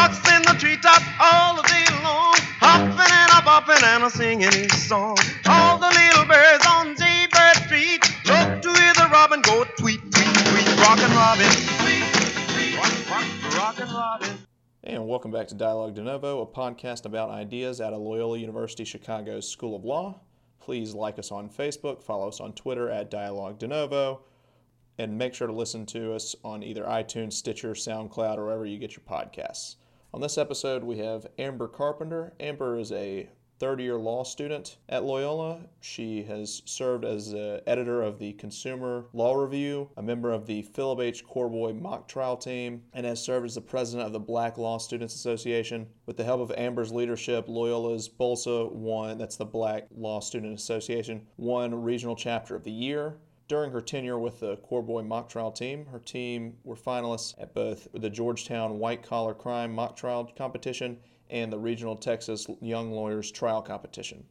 in the treetop all day long, hopping and a bopping and a singing his song. All the little birds on Jaybird Street look to hear the robin go tweet, tweet, tweet, rockin' robin. And welcome back to Dialogue De Novo, a podcast about ideas out of Loyola University Chicago's School of Law. Please like us on Facebook, follow us on Twitter at Dialogue De Novo, and make sure to listen to us on either iTunes, Stitcher, SoundCloud, or wherever you get your podcasts. On this episode, we have Amber Carpenter. Amber is a third year law student at Loyola. She has served as uh, editor of the Consumer Law Review, a member of the Philip H. Corboy mock trial team, and has served as the president of the Black Law Students Association. With the help of Amber's leadership, Loyola's BOLSA won, that's the Black Law Student Association, won regional chapter of the year. During her tenure with the Corboy mock trial team, her team were finalists at both the Georgetown White Collar Crime mock trial competition and the Regional Texas Young Lawyers Trial Competition.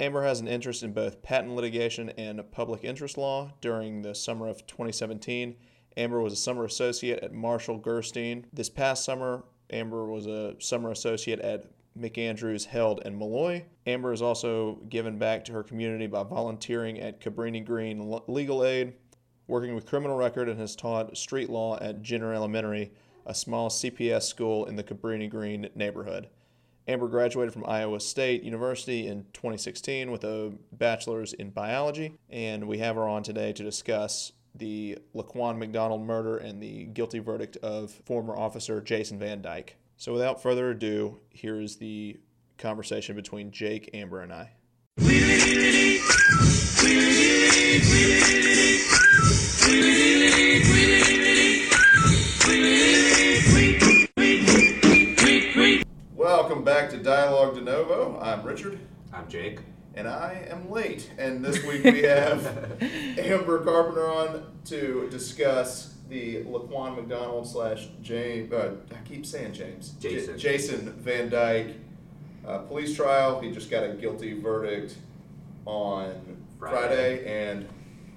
Amber has an interest in both patent litigation and public interest law. During the summer of 2017, Amber was a summer associate at Marshall Gerstein. This past summer, Amber was a summer associate at McAndrews Held and Malloy. Amber is also given back to her community by volunteering at Cabrini Green Legal Aid, working with criminal record, and has taught street law at Jenner Elementary, a small CPS school in the Cabrini Green neighborhood. Amber graduated from Iowa State University in 2016 with a bachelor's in biology, and we have her on today to discuss the Laquan McDonald murder and the guilty verdict of former officer Jason Van Dyke. So, without further ado, here is the conversation between Jake, Amber, and I. Welcome back to Dialogue De Novo. I'm Richard. I'm Jake. And I am late. And this week we have Amber Carpenter on to discuss the Laquan McDonald slash James, uh, I keep saying James. Jason. J- Jason Van Dyke uh, police trial. He just got a guilty verdict on Friday. Friday. And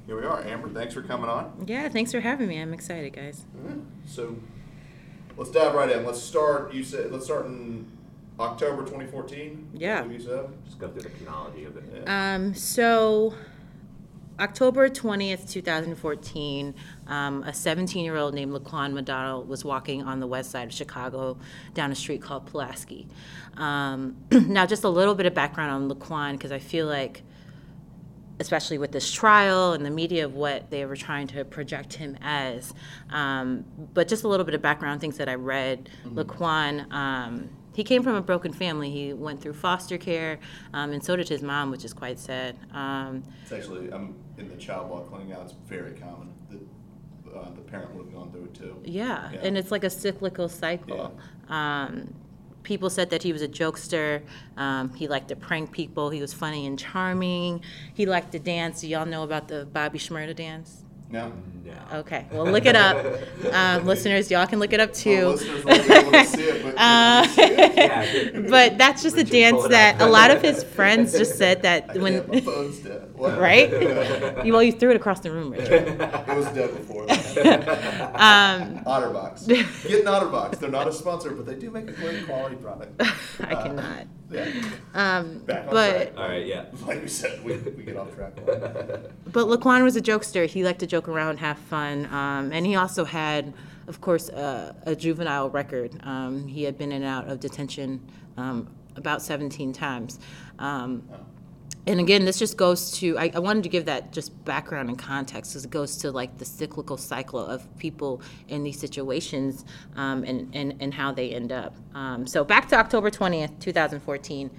here we are. Amber, thanks for coming on. Yeah, thanks for having me. I'm excited, guys. So let's dive right in. Let's start. You said let's start in October 2014. Yeah. I You said. Just go through the chronology of it. Yeah. Um, so, October 20th, 2014, um, a 17 year old named Laquan McDonald was walking on the west side of Chicago down a street called Pulaski. Um, now, just a little bit of background on Laquan, because I feel like especially with this trial and the media of what they were trying to project him as. Um, but just a little bit of background things that I read. Laquan, um, he came from a broken family. He went through foster care, um, and so did his mom, which is quite sad. Um, It's actually I'm in the child law clinic now. It's very common that uh, the parent would have gone through it too. yeah, Yeah. and it's like a cyclical cycle. Um, people said that he was a jokester. Um, he liked to prank people. He was funny and charming. He liked to dance. Y'all know about the Bobby Shmurda dance? No. No. Okay, well, look it up. Um, listeners, y'all can look it up too. listeners won't be able to see it, but Uh, can you see it? Yeah, but that's just a Richard, pull dance that a lot of his friends just said that can't, when, phone's right? You- Well, you threw it across the room, Richard. it was dead before. that. Um, Otterbox. Get an Otterbox. They're not a sponsor, but they do make a great quality product. I cannot. Yeah. Um, Back on but track. All right, yeah. Like we said, we, we get off track. but Laquan was a jokester. He liked to joke around, have fun, um, and he also had, of course, uh, a juvenile record. Um, he had been in and out of detention um, about 17 times. Um, and again, this just goes to, I, I wanted to give that just background and context because it goes to like the cyclical cycle of people in these situations um, and, and, and how they end up. Um, so back to October 20th, 2014.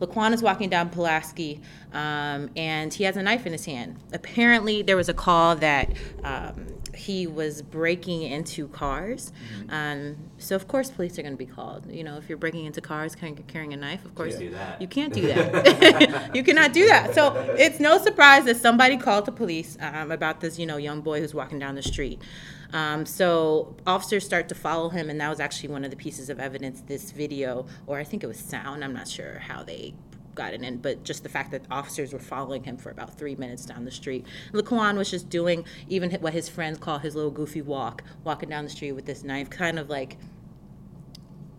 Laquan is walking down Pulaski um, and he has a knife in his hand. Apparently, there was a call that um, he was breaking into cars. Um, so, of course, police are going to be called. You know, if you're breaking into cars carrying, a knife, of course, you can't do that. you cannot do that. So, it's no surprise that somebody called the police um, about this, you know, young boy who's walking down the street. Um, so officers start to follow him, and that was actually one of the pieces of evidence. This video, or I think it was sound. I'm not sure how they got it in, but just the fact that officers were following him for about three minutes down the street. Laquan was just doing even what his friends call his little goofy walk, walking down the street with this knife, kind of like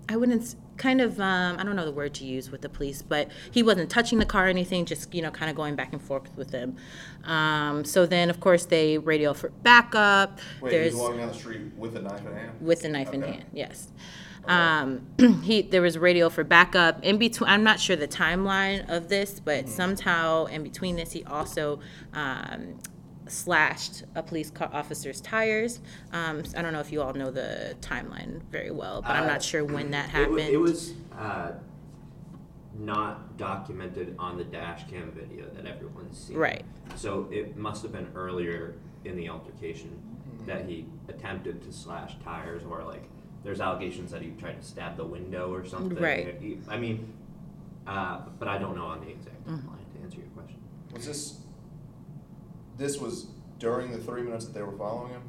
I wouldn't kind of um, I don't know the word to use with the police, but he wasn't touching the car or anything, just you know kind of going back and forth with them. Um, so then of course they radio for backup. Wait, There's he's walking down the street with a knife in hand. with a knife in hand. Yes. Um, he there was radio for backup in between. I'm not sure the timeline of this, but somehow in between this, he also um, slashed a police car officer's tires. Um, I don't know if you all know the timeline very well, but I'm Uh, not sure when that It happened. It was uh, not documented on the dash cam video that everyone's seen. Right. So it must have been earlier in the altercation that he attempted to slash tires, or like there's allegations that he tried to stab the window or something. Right. He- I mean, uh, but I don't know on the exact Mm-hmm. timeline to answer your question. Was this? This was during the three minutes that they were following him,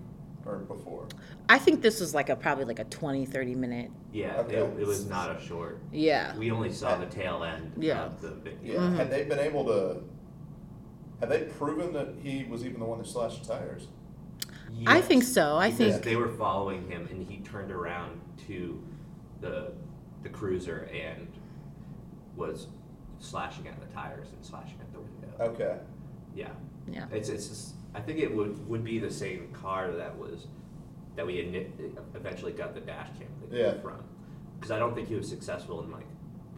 or before? I think this was like a probably like a 20, 30 minute. Yeah, Okay. it, it was not a short. Yeah. We only saw the tail end Yeah. of the video. Yeah. Mm-hmm. Had they been able to? Had they proven that he was even the one that slashed the tires? I think so. I Because think they were following him, and he turned around to the the cruiser and was slashing at the tires and slashing at the window. Okay. Yeah, yeah. it's it's just, I think it would would be the same car that was that we eventually got the dash cam video Yeah. from, because I don't think he was successful in like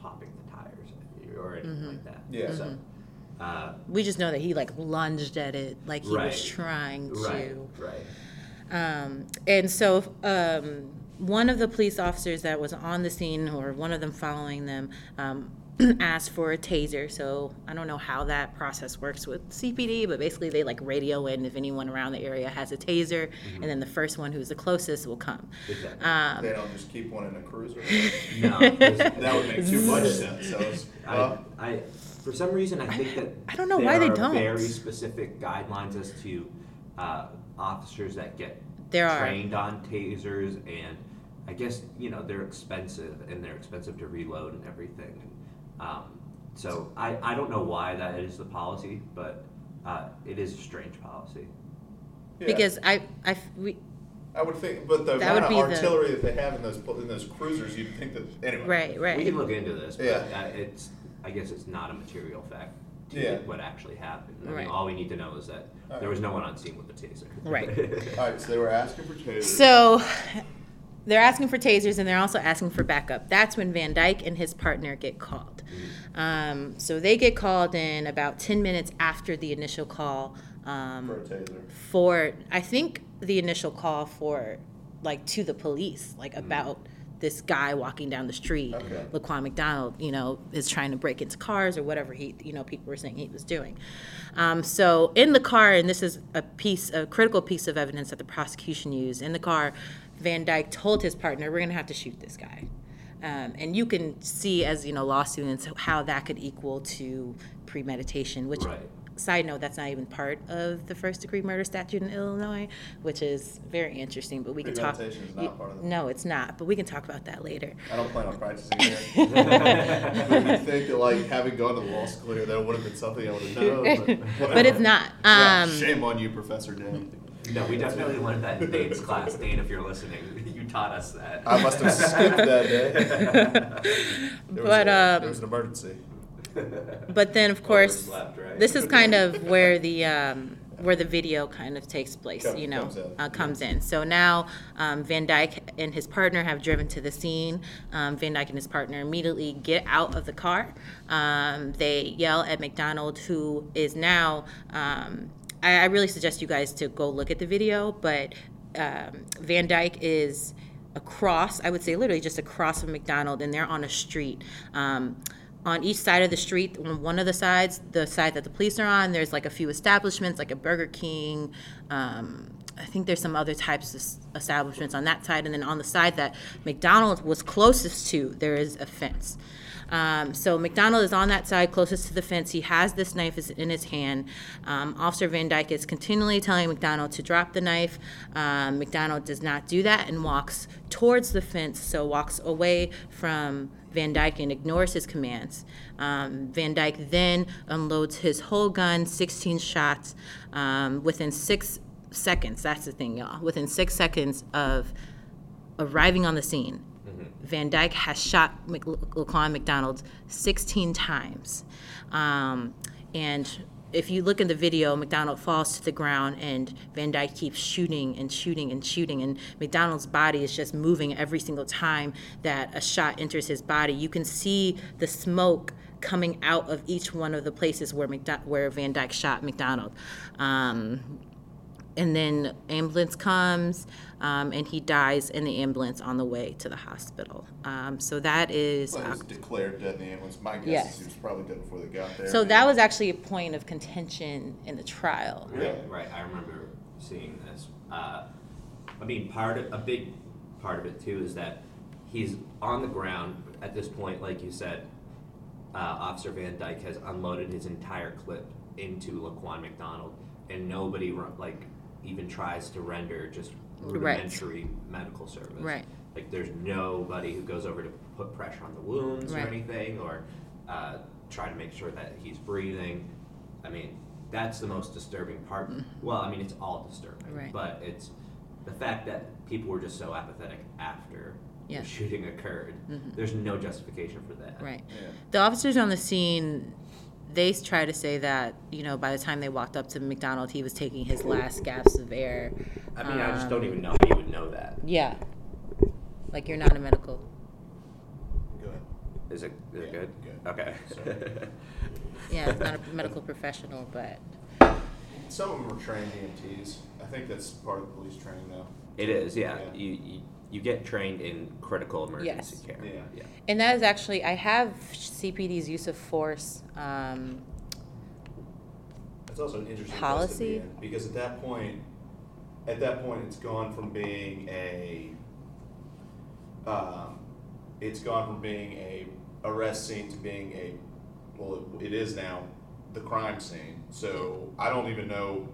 popping the tires or anything Mm-hmm. like that. Yeah. So, uh, We just know that he like lunged at it like he Right. was trying to. right, right. Um, and so um, one of the police officers that was on the scene, or one of them following them, um, asked for a taser. So I don't know how that process works with CPD, but basically they like radio in if anyone around the area has a taser, and then the first one who's the closest will come. Exactly. Um, They don't just keep one in a cruiser. no, 'cause that would make too much sense. So it's, I, I, for some reason, I think that I don't know why they there are don't. Very specific guidelines as to uh, officers that get There are. trained on tasers, and I guess you know they're expensive and they're expensive to reload and everything. And, um, so I, I don't know why that is the policy, but uh, it is a strange policy. yeah. Because I, I, f- we, I would think, but the That amount of would be the- artillery that they have in those in those cruisers, you'd think that anyway. right, right. We can look into this, but Yeah. uh, it's I guess it's not a material fact to Yeah. what actually happened. I Right. mean, all we need to know is that All there right. was no one on scene with a taser. Right. All right, so they were asking for tasers. So they're asking for tasers and they're also asking for backup. That's when Van Dyke and his partner get called. Um, so they get called in about 10 minutes after the initial call um, for a taser. for, I think, the initial call for, like, to the police, like, about this guy walking down the street. Okay. Laquan McDonald, you know, is trying to break into cars or whatever he, you know, people were saying he was doing. Um, so in the car, and this is a piece, a critical piece of evidence that the prosecution used. In the car, Van Dyke told his partner, "We're going to have to shoot this guy." Um, and you can see, as you know, law students, how that could equal to premeditation. Which, Right. Side note, that's not even part of the first degree murder statute in Illinois, which is very interesting. But we can talk. Premeditation is not part of it. No, it's not. But we can talk about that later. I don't plan on practicing here. Made me think that like having gone to law school here, that would have been something I would have known. But, But it's not. Yeah, Um, shame on you, Professor Dane. No, we definitely learned that in Dane's class. Dane, if you're listening, you taught us that. I must have skipped that day. There was But, a- um, there was an emergency. But then, of course, Overslept, right? this is kind of where the um, where the video kind of takes place. Come- you know, comes in. uh, comes in. So now um, Van Dyke and his partner have driven to the scene. Um, Van Dyke and his partner immediately get out of the car. Um, they yell at McDonald, who is now. Um, I, I really suggest you guys to go look at the video, but um, Van Dyke is across, I would say literally just across from McDonald, and they're on a street. Um, on each side of the street, on one of the sides, the side that the police are on, there's like a few establishments, like a Burger King. Um, I think there's some other types of establishments on that side, and then on the side that McDonald's was closest to, there is a fence. Um, so McDonald is on that side closest to the fence. He has this knife is in his hand. Um, Officer Van Dyke is continually telling McDonald to drop the knife. Um, McDonald does not do that and walks towards the fence, so walks away from Van Dyke and ignores his commands. Um, Van Dyke then unloads his whole gun, 16 shots, um, within six seconds. That's the thing, y'all. Within six seconds of arriving on the scene, Van Dyke has shot Laquan McDonald 16 times. Um, and if you look in the video, McDonald falls to the ground and Van Dyke keeps shooting and shooting and shooting. And McDonald's body is just moving every single time that a shot enters his body. You can see the smoke coming out of each one of the places where, McDo- where Van Dyke shot McDonald. Um, and then ambulance comes um, and he dies in the ambulance on the way to the hospital um, so that is Well, he was declared dead in the ambulance. My guess Yes. is he was probably dead before they got there. so that was actually a point of contention in the trial Really? Right, I remember seeing this. Uh, I mean, part of, a big part of it too is that he's on the ground at this point, like you said. Uh, Officer Van Dyke has unloaded his entire clip into Laquan McDonald, and nobody like even tries to render just Right. rudimentary medical service. Right. Like there's nobody who goes over to put pressure on the wounds Right. or anything, or uh, try to make sure that he's breathing. I mean, that's the most disturbing part. Well, I mean, it's all disturbing, Mm-hmm. Right. but it's the fact that people were just so apathetic after Yeah. Mm-hmm. the shooting occurred. There's no justification for that. right Yeah. the officers on the scene they try to say that you know by the time they walked up to mcdonald he was taking his last gasps of air I mean, I just don't Um, even know how you would know that. yeah like you're not a medical Go ahead. Is it, is it good? good. Okay. yeah it's not a medical professional but Some of them were trained EMTs. I think that's part of the police training, though. it is, yeah. Yeah. You, you you get trained in critical emergency Yes. care. Yeah. yeah. And that is actually, I have CPD's use of force. Um, It's also an interesting Policy? place to be in, because at that point, at that point, it's gone from being a, um, it's gone from being a arrest scene to being a, well, it is now the crime scene. So I don't even know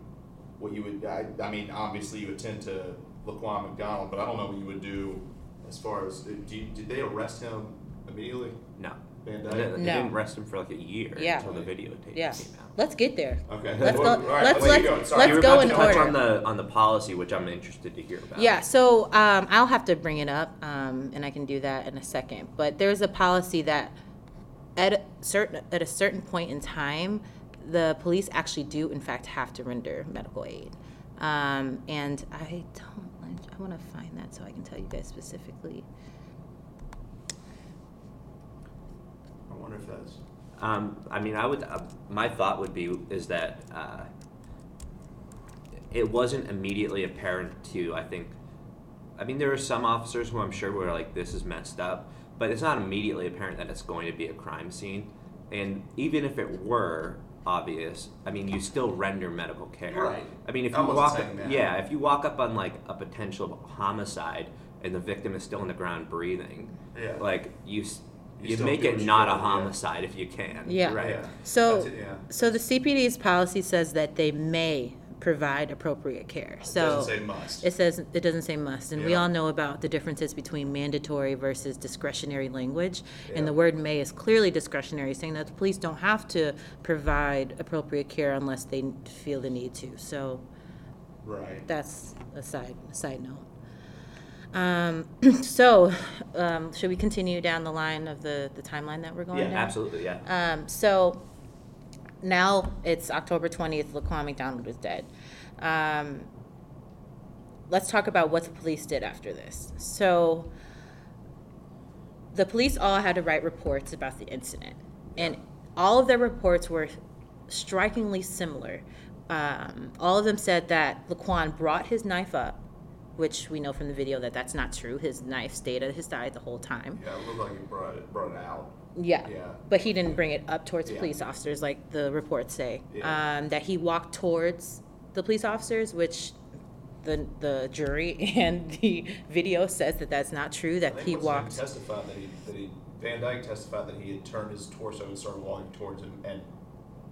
what you would. I, I mean, obviously you attend to Laquan McDonald, but I don't know what you would do as far as do you, did they arrest him immediately? No. Van They Dyke? didn't- they No. didn't arrest him for like a year Yeah. until the videotape yeah, came out. let's get there. Okay. Let's Well, go- all right, let's- well, you let's- go. Sorry. let's you were go about in to touch order. on the on the policy, which I'm interested to hear about. Yeah, so um, I'll have to bring it up, um, and I can do that in a second. But there's a policy that at a certain at a certain point in time, the police actually do in fact have to render medical aid. Um, and I don't. I want to find that so I can tell you guys specifically. I wonder if that's. Um, I mean, I would. Uh, my thought would be is that uh, it wasn't immediately apparent to. I think. I mean, there are some officers who I'm sure were like, "This is messed up," but it's not immediately apparent that it's going to be a crime scene. And even if it were obvious, I mean, you still render medical care. Right. I mean, if I you walk, saying that. yeah, if you walk up on like a potential homicide and the victim is still on the ground breathing, Yeah. like you. You You make it not a gotta yeah. homicide if you can. Yeah. Right. Yeah. So, it, yeah. so the CPD's policy says that they may provide appropriate care. So doesn't say must. It says it doesn't say must, and we Yeah. all know about the differences between mandatory versus discretionary language. And the Yeah. word "may" is clearly discretionary, saying that the police don't have to provide appropriate care unless they feel the need to. So Right. that's a side side note. Um, so, um, should we continue down the line of the, the timeline that we're going Yeah, down? absolutely. Yeah. Um, so now it's October 20th, Laquan McDonald is dead. Um, let's talk about what the police did after this. So the police all had to write reports about the incident, and all of their reports were strikingly similar. Um, all of them said that Laquan brought his knife up, which we know from the video that that's not true. His knife stayed at his side the whole time. Yeah, it looked like he brought it, brought it out. Yeah. Yeah. But he didn't bring it up towards Yeah. police officers like the reports say. Yeah. Um, that he walked towards the police officers, which the the jury and the video says that that's not true. That he what's his name walked. Testified that he, that he, Van Dyke testified that he had turned his torso and started walking towards him, and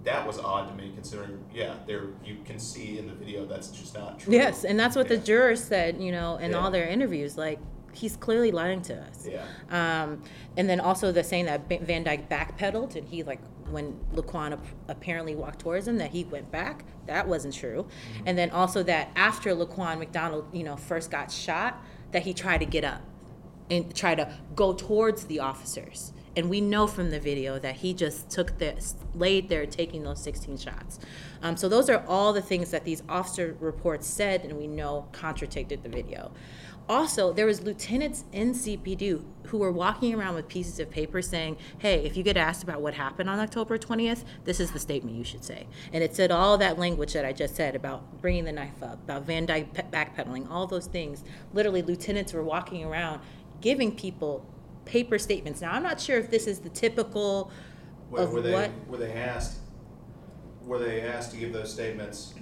that was odd to me considering, yeah, there, you can see in the video that's just not true. Yes, and that's what the jurors said. You know, in all their interviews, like he's clearly lying to us. Yeah. Um, and then also the saying that Van Dyke backpedaled and he like when Laquan ap- apparently walked towards him that he went back. That wasn't true. Mm-hmm. And then also that after Laquan McDonald, you know, first got shot, that he tried to get up and try to go towards the officers. And we know from the video that he just took this, laid there taking those 16 shots. Um, so those are all the things that these officer reports said, and we know contradicted the video. Also, there was lieutenants in CPD who were walking around with pieces of paper saying, "Hey, if you get asked about what happened on October 20th, this is the statement you should say." And it said all that language that I just said about bringing the knife up, about Van Dyke backpedaling, all those things. Literally, lieutenants were walking around giving people paper statements. Now, I'm not sure if this is the typical Were, of were they what. were they asked were they asked to give those statements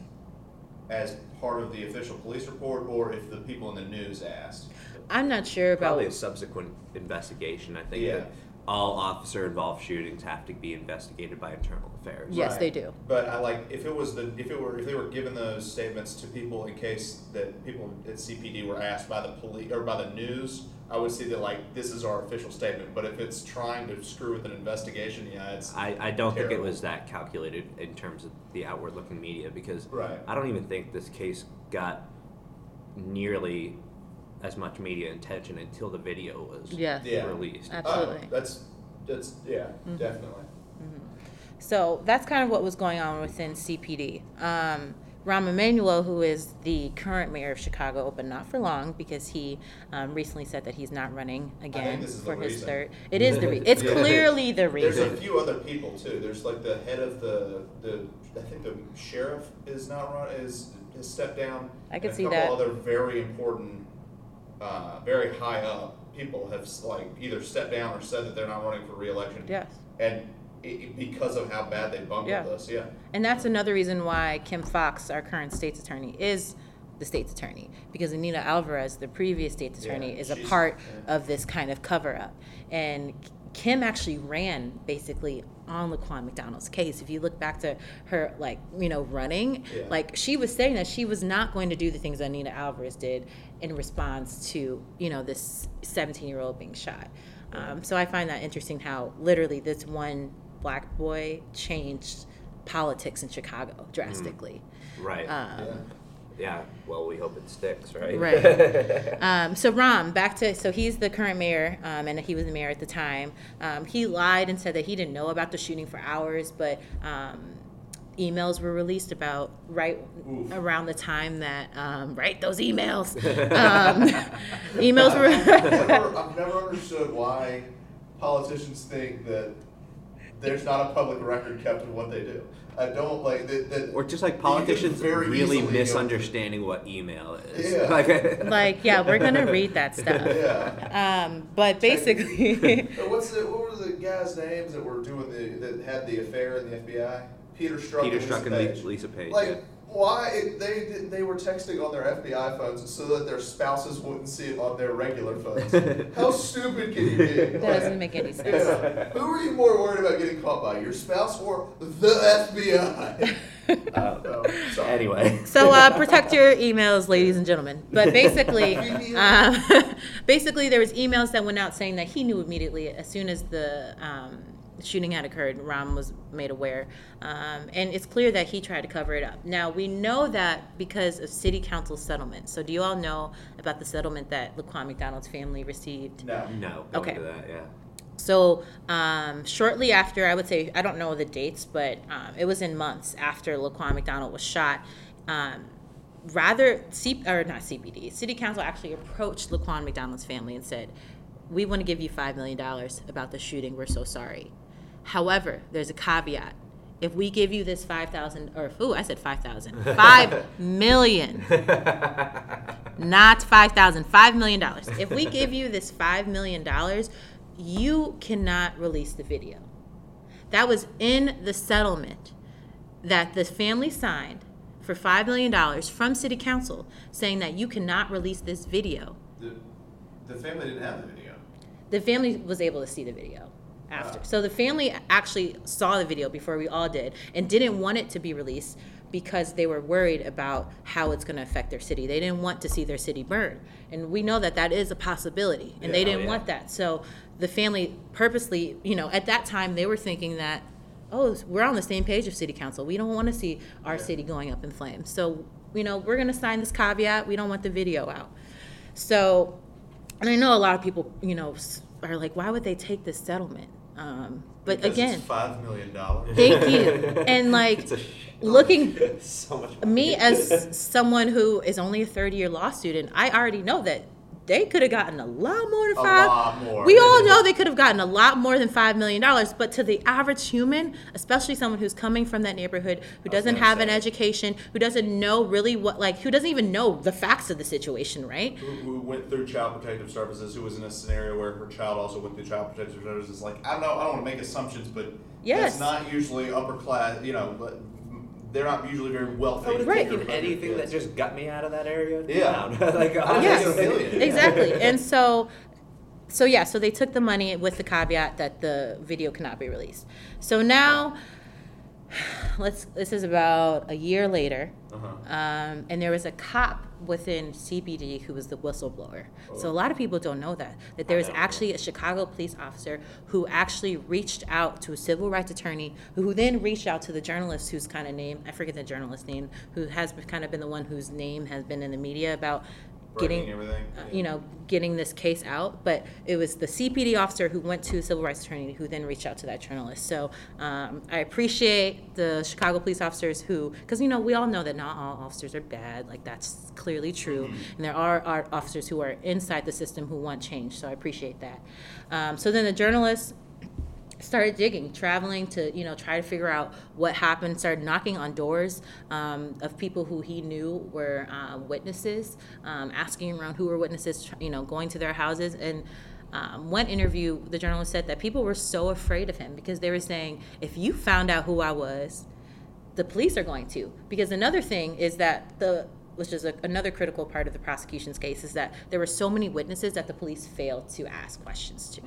as part of the official police report, or if the people in the news asked? I'm not sure about. Probably a subsequent investigation. I think Yeah. that all officer involved shootings have to be investigated by internal affairs. Yes, Right. they do. But I like if it was the if it were if they were given those statements to people in case that people at CPD were asked by the police or by the news, I would see that like this is our official statement. But if it's trying to screw with an investigation, yeah, it's I, I don't think it was that calculated in terms of the outward looking media because Right. I don't even think this case got nearly as much media attention until the video was Yes. Yeah. released. Absolutely. Oh, that's that's yeah, Mm-hmm. definitely. So that's kind of what was going on within CPD. Um, Rahm Emanuel, who is the current mayor of Chicago, but not for long because he um, recently said that he's not running again this is the for his reason. third. It is the reason. It's Yeah. clearly the reason. There's a few other people too. There's like the head of the the I think the sheriff is not run is has stepped down. I could and see a that. couple other very important, uh, very high up people have like either stepped down or said that they're not running for reelection. Yes. And i i- because of how bad they bungled Yeah. us, yeah. And that's another reason why Kim Foxx, our current state's attorney, is the state's attorney because Anita Alvarez, the previous state's Yeah, attorney, is a part yeah. of this kind of cover up. And Kim actually ran basically on Laquan McDonald's case. If you look back to her, like, you know, running, Yeah. like she was saying that she was not going to do the things that Nina Alvarez did in response to, you know, this 17 year old being shot. Um, so I find that interesting how literally this one black boy changed politics in Chicago drastically. Right. Um, yeah. Yeah. Well, we hope it sticks, right? Right. Um, so Rahm, back to so he's the current mayor, um, and he was the mayor at the time. Um, he lied and said that he didn't know about the shooting for hours, but um, emails were released about right Oof. around the time that um, right those emails. Um, emails I've, were. never, I've never understood why politicians think that there's not a public record kept of what they do. I don't like that. that Or just like politicians very really misunderstanding what email is. Yeah. Like, like yeah, we're gonna read that stuff. Yeah. Um, but basically, What's the what were the guys' names that were doing the that had the affair in the FBI? Peter Strzok. Peter and Strzok and Lisa Lisa, Lisa Page. Like yeah. Why they they were texting on their FBI phones so that their spouses wouldn't see it on their regular phones. How stupid can you be? that doesn't make any sense. Yeah. Who are you more worried about getting caught by, your spouse or the FBI? Uh, Oh, sorry. anyway. So uh, protect your emails, ladies and gentlemen. But basically, um, basically there was emails that went out saying that he knew immediately as soon as the um, shooting had occurred. Rahm was made aware, um, and it's clear that he tried to cover it up. Now we know that because of City Council settlement. So do you all know about the settlement that Laquan McDonald's family received? No. No. Okay. that. Yeah. So um, shortly after, I would say I don't know the dates, but um, it was in months after Laquan McDonald was shot. Um, rather, C- or not CPD, City Council actually approached Laquan McDonald's family and said, "We want to give you five million dollars about the shooting. We're so sorry. However, there's a caveat." If we give you this five thousand, or ooh, I said five thousand, five million, not five thousand, five million dollars. If we give you this five million dollars, you cannot release the video. That was in the settlement that the family signed for five million dollars from City Council, saying that you cannot release this video. The, the family didn't have the video. The family was able to see the video after. So the family actually saw the video before we all did and didn't want it to be released because they were worried about how it's going to affect their city. They didn't want to see their city burn. And we know that that is a possibility and they Yeah. Oh, didn't yeah. want that. So the family purposely, you know, at that time they were thinking that oh, we're on the same page of city council. We don't want to see our Yeah. city going up in flames. So, you know, we're going to sign this caveat. We don't want the video out. So and I know a lot of people, you know, are like, why would they take this settlement? Um, but Because again, five million dollars. thank you. And like It's a looking so much. me as someone who is only a third year law student, I already know that they could have gotten a lot more than A five. more. We all know they could have gotten a lot more than five million dollars, but to the average human, especially someone who's coming from that neighborhood, who doesn't have an education, who doesn't know really what, like, who doesn't even know the facts of the situation, right? Who, who went through child protective services? Who was in a scenario where her child also went through child protective services? Like I don't know. I don't want to make assumptions, but Yes. that's not usually upper class. You know, but they're not usually very wealthy. I would have Right. taken anything that just got me out of that area. Yeah. like, I Yes, just feel it. exactly. And so, so yeah, so they took the money with the caveat that the video cannot be released. So now, let's. This is about a year later, Uh-huh. um, and there was a cop within CPD who was the whistleblower. So a lot of people don't know that that there was actually a Chicago police officer who actually reached out to a civil rights attorney, who then reached out to the journalist whose kind of name I forget the journalist's name, who has kind of been the one whose name has been in the media about getting everything. uh, you know, getting this case out, but it was the CPD officer who went to civil rights attorney who then reached out to that journalist. So um, I appreciate the Chicago police officers who, because you know, we all know that not all officers are bad. Like that's clearly true, and there are, are officers who are inside the system who want change. So I appreciate that. Um, so then the journalist started digging, traveling to you know try to figure out what happened. Started knocking on doors um, of people who he knew were um, witnesses, um, asking around who were witnesses. You know, going to their houses and. Um, one interview, the journalist said that people were so afraid of him because they were saying, if you found out who I was, the police are going to. Because another thing is that the which is a, another critical part of the prosecution's case is that there were so many witnesses that the police failed to ask questions to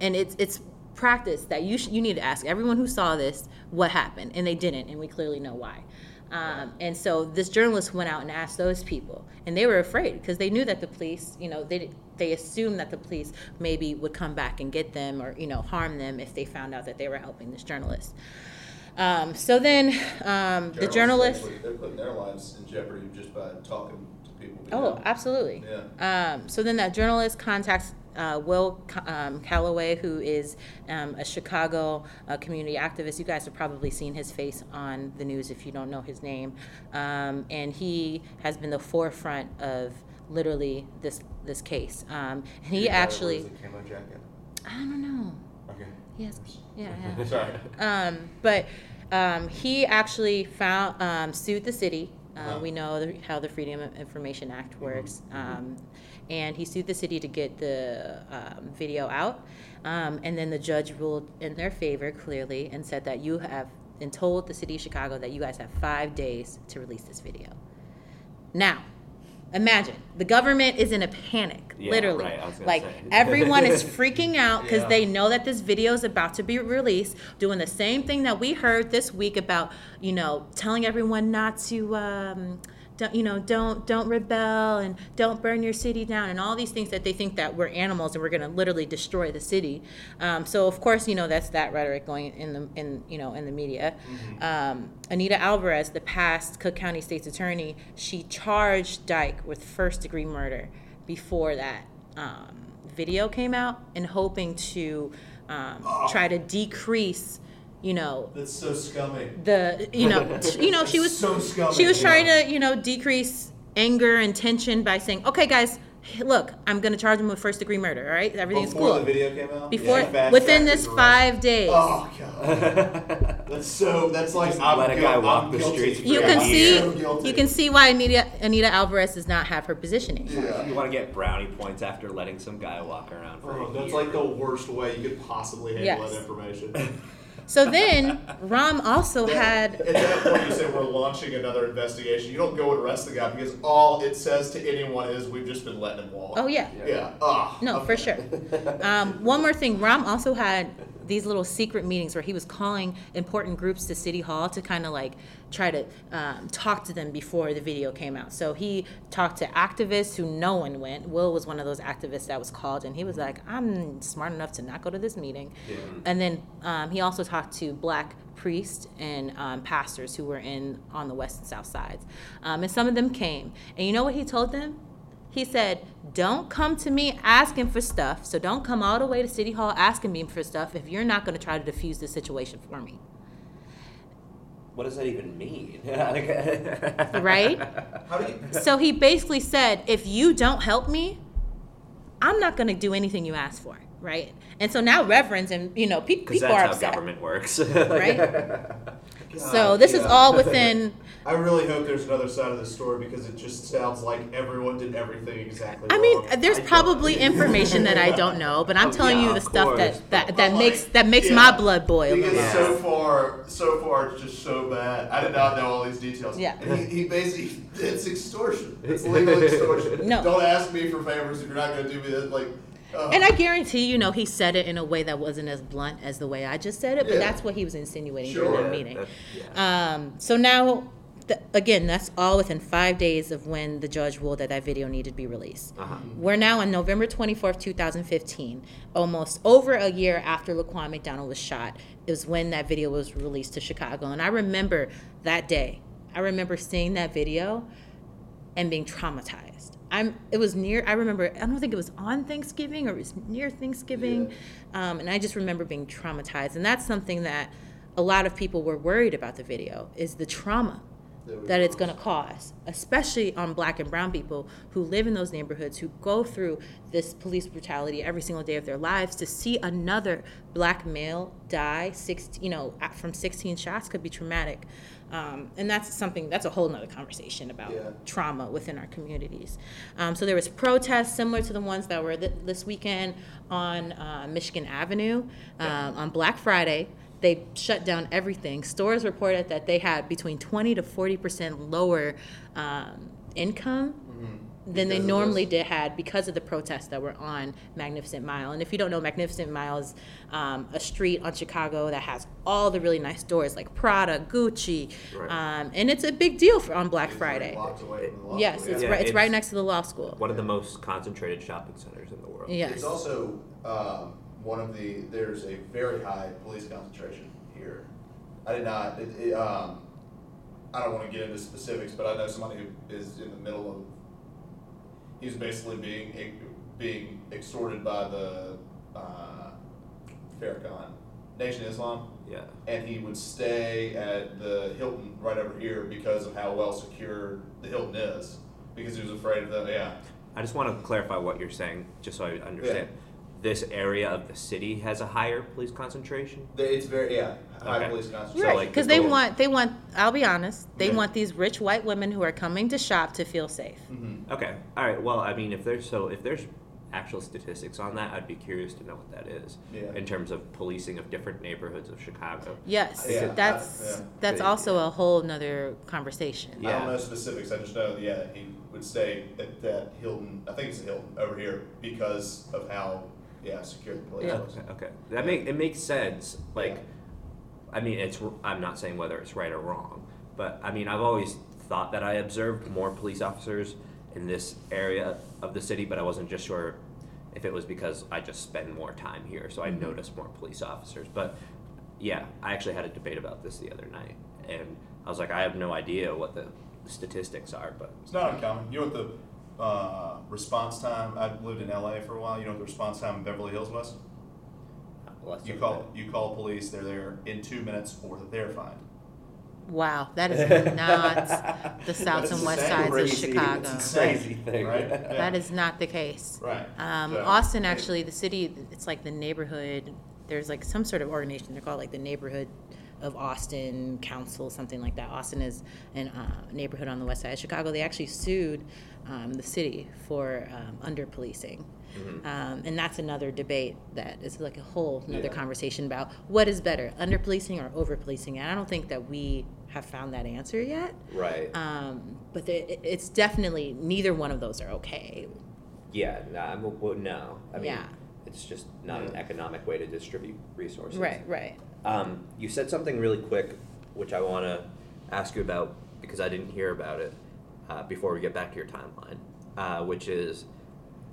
and it's it's practice that you sh- you need to ask everyone who saw this what happened, and they didn't, and we clearly know why. Um, and so this journalist went out and asked those people, and they were afraid because they knew that the police, you know, they they assumed that the police maybe would come back and get them or you know harm them if they found out that they were helping this journalist. Um, so then um, the journalist. they're putting their lives in jeopardy just by talking to people. Oh, know? absolutely. Yeah. Um, so then that journalist contacts uh, Will um, Calloway, who is um, a Chicago uh, community activist. You guys have probably seen his face on the news if you don't know his name. Um, and he has been the forefront of literally this this case. Um, and he actually, camo jacket. I don't know. Okay. Yes. Yeah. yeah. Sorry. Um, but um, he actually found um, sued the city. Uh. We know the, how the Freedom of Information Act works, um, and he sued the city to get the um, video out. Um, and then the judge ruled in their favor clearly and said that you have and told the city of Chicago that you guys have five days to release this video. Now, imagine the government is in a panic, Yeah, literally. right, I was gonna like everyone is freaking out because Yeah. they know that this video is about to be released, doing the same thing that we heard this week about, you know, telling everyone not to, um, don't, you know, don't don't rebel and don't burn your city down and all these things that they think that we're animals and we're going to literally destroy the city. Um, so of course, you know, that's that rhetoric going in the in you know in the media. Um, Anita Alvarez, the past Cook County State's attorney, she charged Dyke with first degree murder before that um, video came out and hoping to um, try to decrease, you know, That's so scummy. the you know t- you know she was So scummy, she was yeah. trying to you know decrease anger and tension by saying, okay, guys, look, I'm going to charge him with first degree murder. All right, everything's Before cool. the video came out. Before Yeah, within this is five days. Oh god. That's so. That's like Just I'm let a guy walk I'm the guilty. streets for You can I'm see so you can see why Anita Anita Alvarez does not have her positioning. Yeah. You want to get brownie points after letting some guy walk around for Oh, a that's year. like the worst way you could possibly handle Yes. that information. So then Rahm also had At that point, you say we're launching another investigation. You don't go and arrest the guy because all it says to anyone is we've just been letting him walk. oh yeah. Yeah. Ah. No, for sure. Um, one more thing, Rahm also had these little secret meetings where he was calling important groups to City Hall to kind of like try to um, talk to them before the video came out. So he talked to activists who no one went. Will was one of those activists that was called, and he was like, "I'm smart enough to not go to this meeting." And then um, he also talked to black priests and um, pastors who were in on the west and south sides, um, and some of them came. And you know what he told them? He said, "Don't come to me asking for stuff. So don't come all the way to City Hall asking me for stuff if you're not going to try to defuse the situation for me." What does that even mean? Right? How you? So he basically said, "If you don't help me, I'm not going to do anything you ask for." Right? And so now reverends and you know pe- Because people that's are how government works. Right? So God, this is all within. I really hope there's another side of the story because it just sounds like everyone did everything exactly. I mean, there's I don't- probably information that I don't know, but I'm Oh, telling yeah, you the stuff course, that that, that like, makes that makes yeah. my blood boil. Because Yeah. so far, so far, it's just so bad. I did not know all these details. Yeah. And he, he basically, it's extortion. It's legal extortion. No. Don't ask me for favors if you're not going to do me this. Like, uh, And I guarantee, you know, he said it in a way that wasn't as blunt as the way I just said it, but Yeah. that's what he was insinuating Sure. during Yeah, the meeting. yeah. Um, so now, th- again, that's all within five days of when the judge ruled that that video needed to be released. Uh-huh. We're now on November 24th, 2015, almost over a year after Laquan McDonald was shot, is when that video was released to Chicago. And I remember that day. I remember seeing that video and being traumatized. I'm. It was near. I remember. I don't think it was on Thanksgiving or it was near Thanksgiving, um, and I just remember being traumatized. And that's something that a lot of people were worried about the video is the trauma That it's going to cause, especially on black and brown people who live in those neighborhoods, who go through this police brutality every single day of their lives. To see another black male die, six, you know, from 16 shots could be traumatic. Um, and that's something, that's a whole nother conversation about Yeah. trauma within our communities. Um, so there was protests similar to the ones that were th- this weekend on uh, Michigan Avenue um, on Black Friday. They shut down everything. Stores reported that they had between 20 to 40 percent lower um, income than they Because of normally did had because of the protests that were on Magnificent Mile. And if you don't know, Magnificent Mile is um, a street on Chicago that has all the really nice stores like Prada, Gucci, Right. um, and it's a big deal for on Black It's Friday. Locked away from the law Yes, school, it's yeah. Yeah, right. It's, right next to the law school. One of the most concentrated shopping centers in the world. Yes. It's also um, one of the. There's a very high police concentration here. I did not. It, it, um, I don't want to get into specifics, but I know somebody who is in the middle of. He's basically being being extorted by the uh, Farrakhan Nation Islam, Yeah. and he would stay at the Hilton right over here because of how well secured the Hilton is, because he was afraid of them. Yeah. I just want to clarify what you're saying, just so I understand. This area of the city has a higher police concentration. They- It's very yeah high Okay. police concentration. So, Right, like, because the they goal- want they want. I'll be honest. They Yeah. want these rich white women who are coming to shop to feel safe. Mhm. Okay. All right. Well, I mean, if there's so if there's actual statistics on that, I'd be curious to know what that is Yeah. in terms of policing of different neighborhoods of Chicago. Yes, Yeah, that's I- yeah. that's also a whole nother conversation. I don't know specifics. I just know that yeah he would stay at that Hilton. I think it's a Hilton over here because of how yeah secure the police Yeah. Okay. Okay. That make it makes sense. Like, I mean, it's I'm not saying whether it's right or wrong, but I mean, I've always thought that I observed more police officers in this area of the city, but I wasn't just sure if it was because I just spend more time here, so I mm-hmm. noticed more police officers. But yeah, I actually had a debate about this the other night, and I was like, I have no idea what the statistics are, but It's not uncommon. You know what the uh, response time? I lived in LA for a while. You know what the response time in Beverly Hills was? less You than call you call police. They're there in two minutes, or they're fined. Wow, that is not the south and west same sides of Chicago. It's a crazy thing, Right? That is not the case. Right. Um, So- Austin, actually, the city, it's like the neighborhood. There's like some sort of organization. They're called like the neighborhood of Austin Council, something like that. Austin is a uh, neighborhood on the west side of Chicago. They actually sued um, the city for um, under policing. Um, and that's another debate that is like a whole another Yeah. conversation about what is better, under policing or over policing. And I don't think that we have found that answer yet. right. Um, but the, it's definitely neither one of those are okay. Yeah, no, I'm, well, no. I mean, Yeah. it's just not an economic way to distribute resources. Right, right. Um, you said something really quick, which I want to ask you about because I didn't hear about it uh, before we get back to your timeline, uh, which is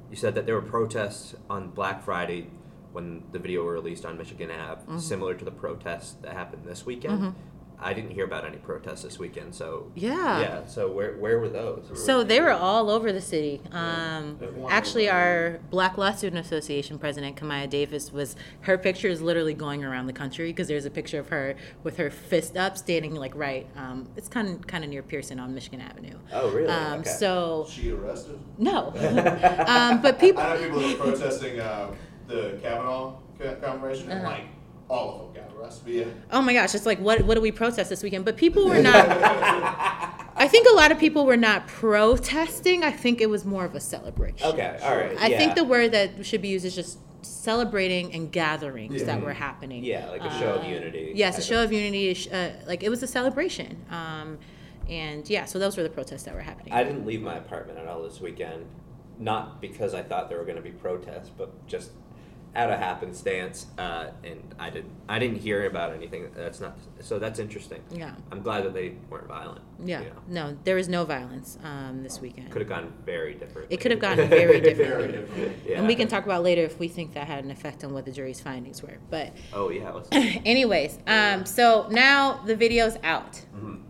you said that there were protests on Black Friday when the video were released on Michigan Ave, Mm-hmm. similar to the protests that happened this weekend. I didn't hear about any protests this weekend. So Yeah. yeah. So where where were those? So they were all over the city. Um, There's actually, our Black Law Student Association president, Kamaya Davis, was her picture is literally going around the country because there's a picture of her with her fist up, standing like right. Um, it's kind of kind of near Pearson on Michigan Avenue. Oh, really? Um, Okay. So She arrested? no, um, but people. I know people that were protesting uh, the Kavanaugh co- confirmation, Uh-huh. like all of them got arrested. Yeah, Oh my gosh, it's like what what do we protest this weekend? But people were not. I think a lot of people were not protesting. I think it was more of a celebration. Okay. All right. I yeah. think the word that should be used is just celebrating and gatherings that were happening. Yeah, like a show of Uh, unity. Yes, a show of unity. Uh, like it was a celebration. Um, and yeah, so those were the protests that were happening. I didn't leave my apartment at all this weekend, not because I thought there were going to be protests, but just out of happenstance. Uh, and I didn't, I didn't hear about anything. That's not so. That's interesting. Yeah. I'm glad that they weren't violent. yeah, no, there was no violence um, this weekend. Could have gone very different. It could have gone very differently. different. Yeah. And we can talk about later if we think that had an effect on what the jury's findings were. But Oh yeah. Anyways, um, so now the video's out. Mhm.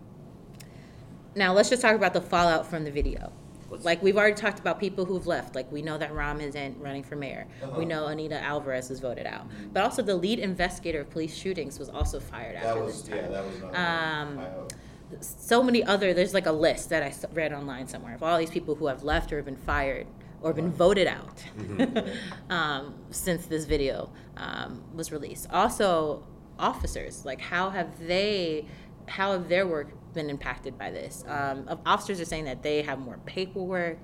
Now let's just talk about the fallout from the video. Like we've already talked about people who've left. Like we know that Rahm isn't running for mayor. Uh-huh. We know Anita Alvarez was voted out. But also the lead investigator of police shootings was also fired That after was this yeah, that was Um, one. I hope. So many other. There's like a list that I read online somewhere of all these people who have left or have been fired or been voted out um, since this video um, was released. Also, officers. Like how have they? How have their work been impacted by this? Um, officers are saying that they have more paperwork,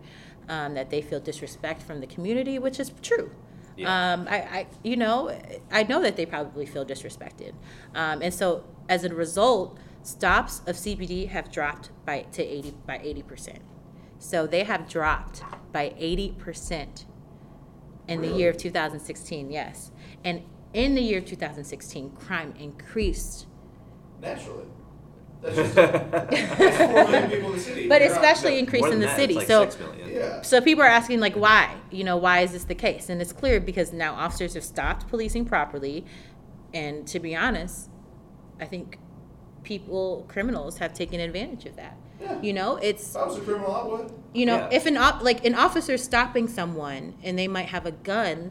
um, that they feel disrespect from the community, which is true. Yeah. Um, I, I, you know, I know that they probably feel disrespected, um, and so as a result, stops of CPD have dropped by to eighty by eighty percent. So they have dropped by eighty percent in the year of 2016. Yes, and in the year of 2016, crime increased Naturally. That's just four million people in the city. but They're not- especially no, increased More in than the that, city. It's like so six million. Yeah. so people are asking like why? You know, why is this the case? And it's clear because now officers have stopped policing properly and to be honest, I think people criminals have taken advantage of that. Yeah. You know, it's If I was a criminal, I would. you know, Yeah. if an op- like an officer stopping someone and they might have a gun,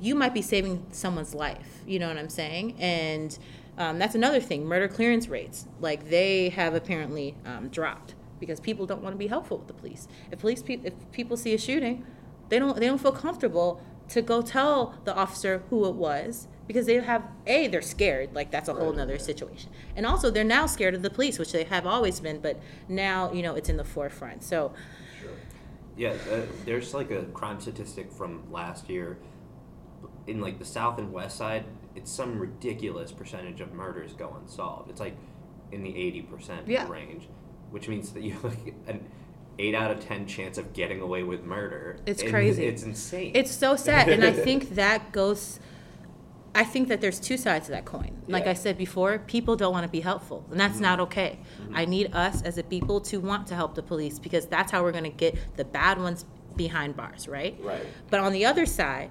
you might be saving someone's life. You know what I'm saying? And um, that's another thing. Murder clearance rates, like they have apparently um, dropped because people don't want to be helpful with the police. If police pe- if people see a shooting, they don't they don't feel comfortable to go tell the officer who it was because they have a they're scared like that's a whole Right. nother situation and also they're now scared of the police which they have always been but now you know it's in the forefront so Sure. Yeah, uh, there's like a crime statistic from last year. In like the south and west side, it's some ridiculous percentage of murders go unsolved. It's like in the eighty percent Yeah. range, which means that you have like an eight out of ten chance of getting away with murder. It's And crazy. It's insane. It's so sad, and I think that goes. I think that there's two sides to that coin. Like Yeah. I said before, people don't want to be helpful, and that's not mm-hmm. okay. Mm-hmm. I need us as a people to want to help the police because that's how we're going to get the bad ones behind bars, right? Right. But on the other side,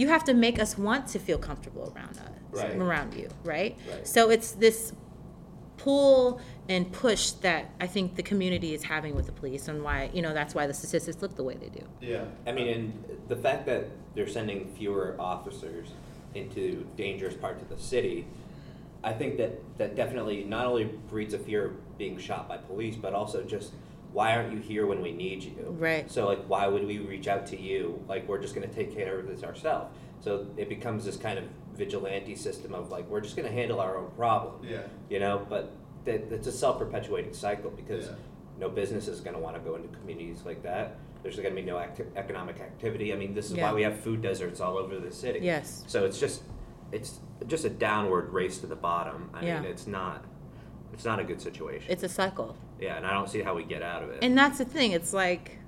you have to make us want to feel comfortable around us, Right. around you, right? Right. So it's this pull and push that I think the community is having with the police, and why you know that's why the statistics look the way they do. Yeah. I mean, and the fact that they're sending fewer officers into dangerous parts of the city, I think that that definitely not only breeds a fear of being shot by police, but also just why aren't you here when we need you? Right. So like, why would we reach out to you? Like, we're just going to take care of this ourselves. So it becomes this kind of vigilante system of like, we're just going to handle our own problem. Yeah. You know, but that, it's a self-perpetuating cycle because Yeah. no business is going to want to go into communities like that. There's going to be no acti- economic activity. I mean, this is Yeah. why we have food deserts all over the city. Yes. So it's just it's just a downward race to the bottom. I Yeah. mean, it's not it's not a good situation. It's a cycle. Yeah, and I don't see how we get out of it. And that's the thing. It's like,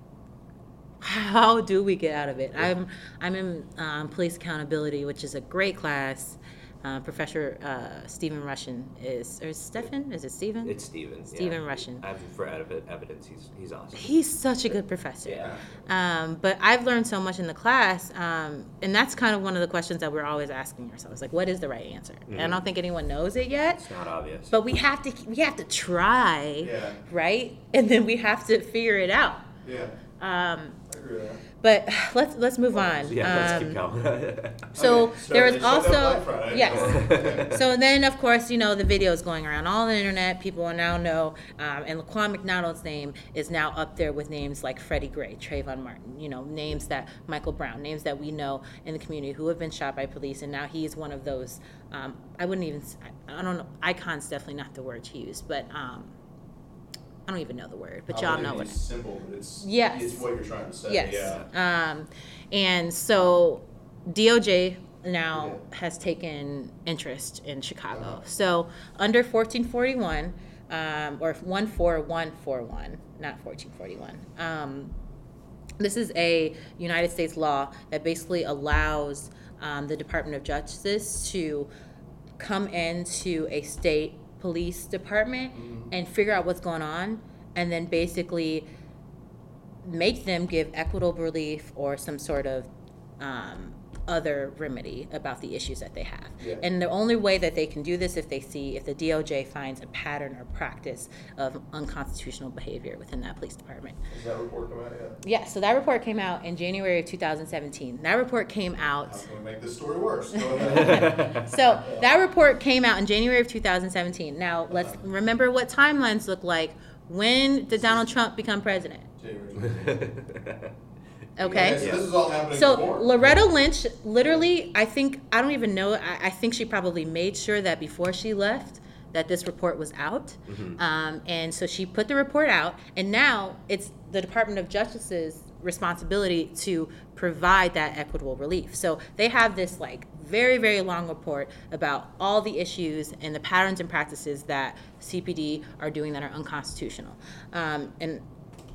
how do we get out of it? I'm I'm in um, police accountability, which is a great class. Uh, Professor uh, Stephen Rushin is, or is Stephen? Is it Stephen? It's Steven. Stephen yeah. Rushin. I have for ev- evidence. He's he's awesome. He's such a good professor. Yeah. Um, but I've learned so much in the class, um, and that's kind of one of the questions that we're always asking ourselves: like, what is the right answer? And I don't think anyone knows it yet. It's not obvious. But we have to we have to try, Yeah. right? And then we have to figure it out. Yeah, Um, I agree with that. but let's let's move on. yeah, let's Um, keep going. So Okay, so there they is shut down also yes. So then, of course, you know the video is going around all the internet. People now know, um, and Laquan McDonald's name is now up there with names like Freddie Gray, Trayvon Martin. You know, names that Michael Brown, names that we know in the community who have been shot by police, and now he is one of those. Um, I wouldn't even. I don't know. Icon's definitely not the word to use, but um, I don't even know the word. But y'all know what. it's simple, but it's Yes. it's what you're trying to say. Yes. Yeah. Um, and so DOJ now Yeah. has taken interest in Chicago. Uh-huh. So under 1441, um, or 14141, not 1441. Um, this is a United States law that basically allows um, the Department of Justice to come into a state police department and figure out what's going on, and then basically make them give equitable relief or some sort of um, other remedy about the issues that they have. Yeah. And the only way that they can do this if they see if the DOJ finds a pattern or practice of unconstitutional behavior within that police department. Does that report come out yet? Yeah, so that report came out in January of 2017. That report came out. How can we make this story worse? So that report came out in January of 2017. Now let's uh-huh. remember what timelines look like. When did Donald Trump become president? Okay. so this is all happening So before. Loretta Lynch, literally, I think I don't even know. I, I think she probably made sure that before she left, that this report was out, um, and so she put the report out, and now it's the Department of Justice's responsibility to provide that equitable relief. So they have this like very very long report about all the issues and the patterns and practices that CPD are doing that are unconstitutional, um, and.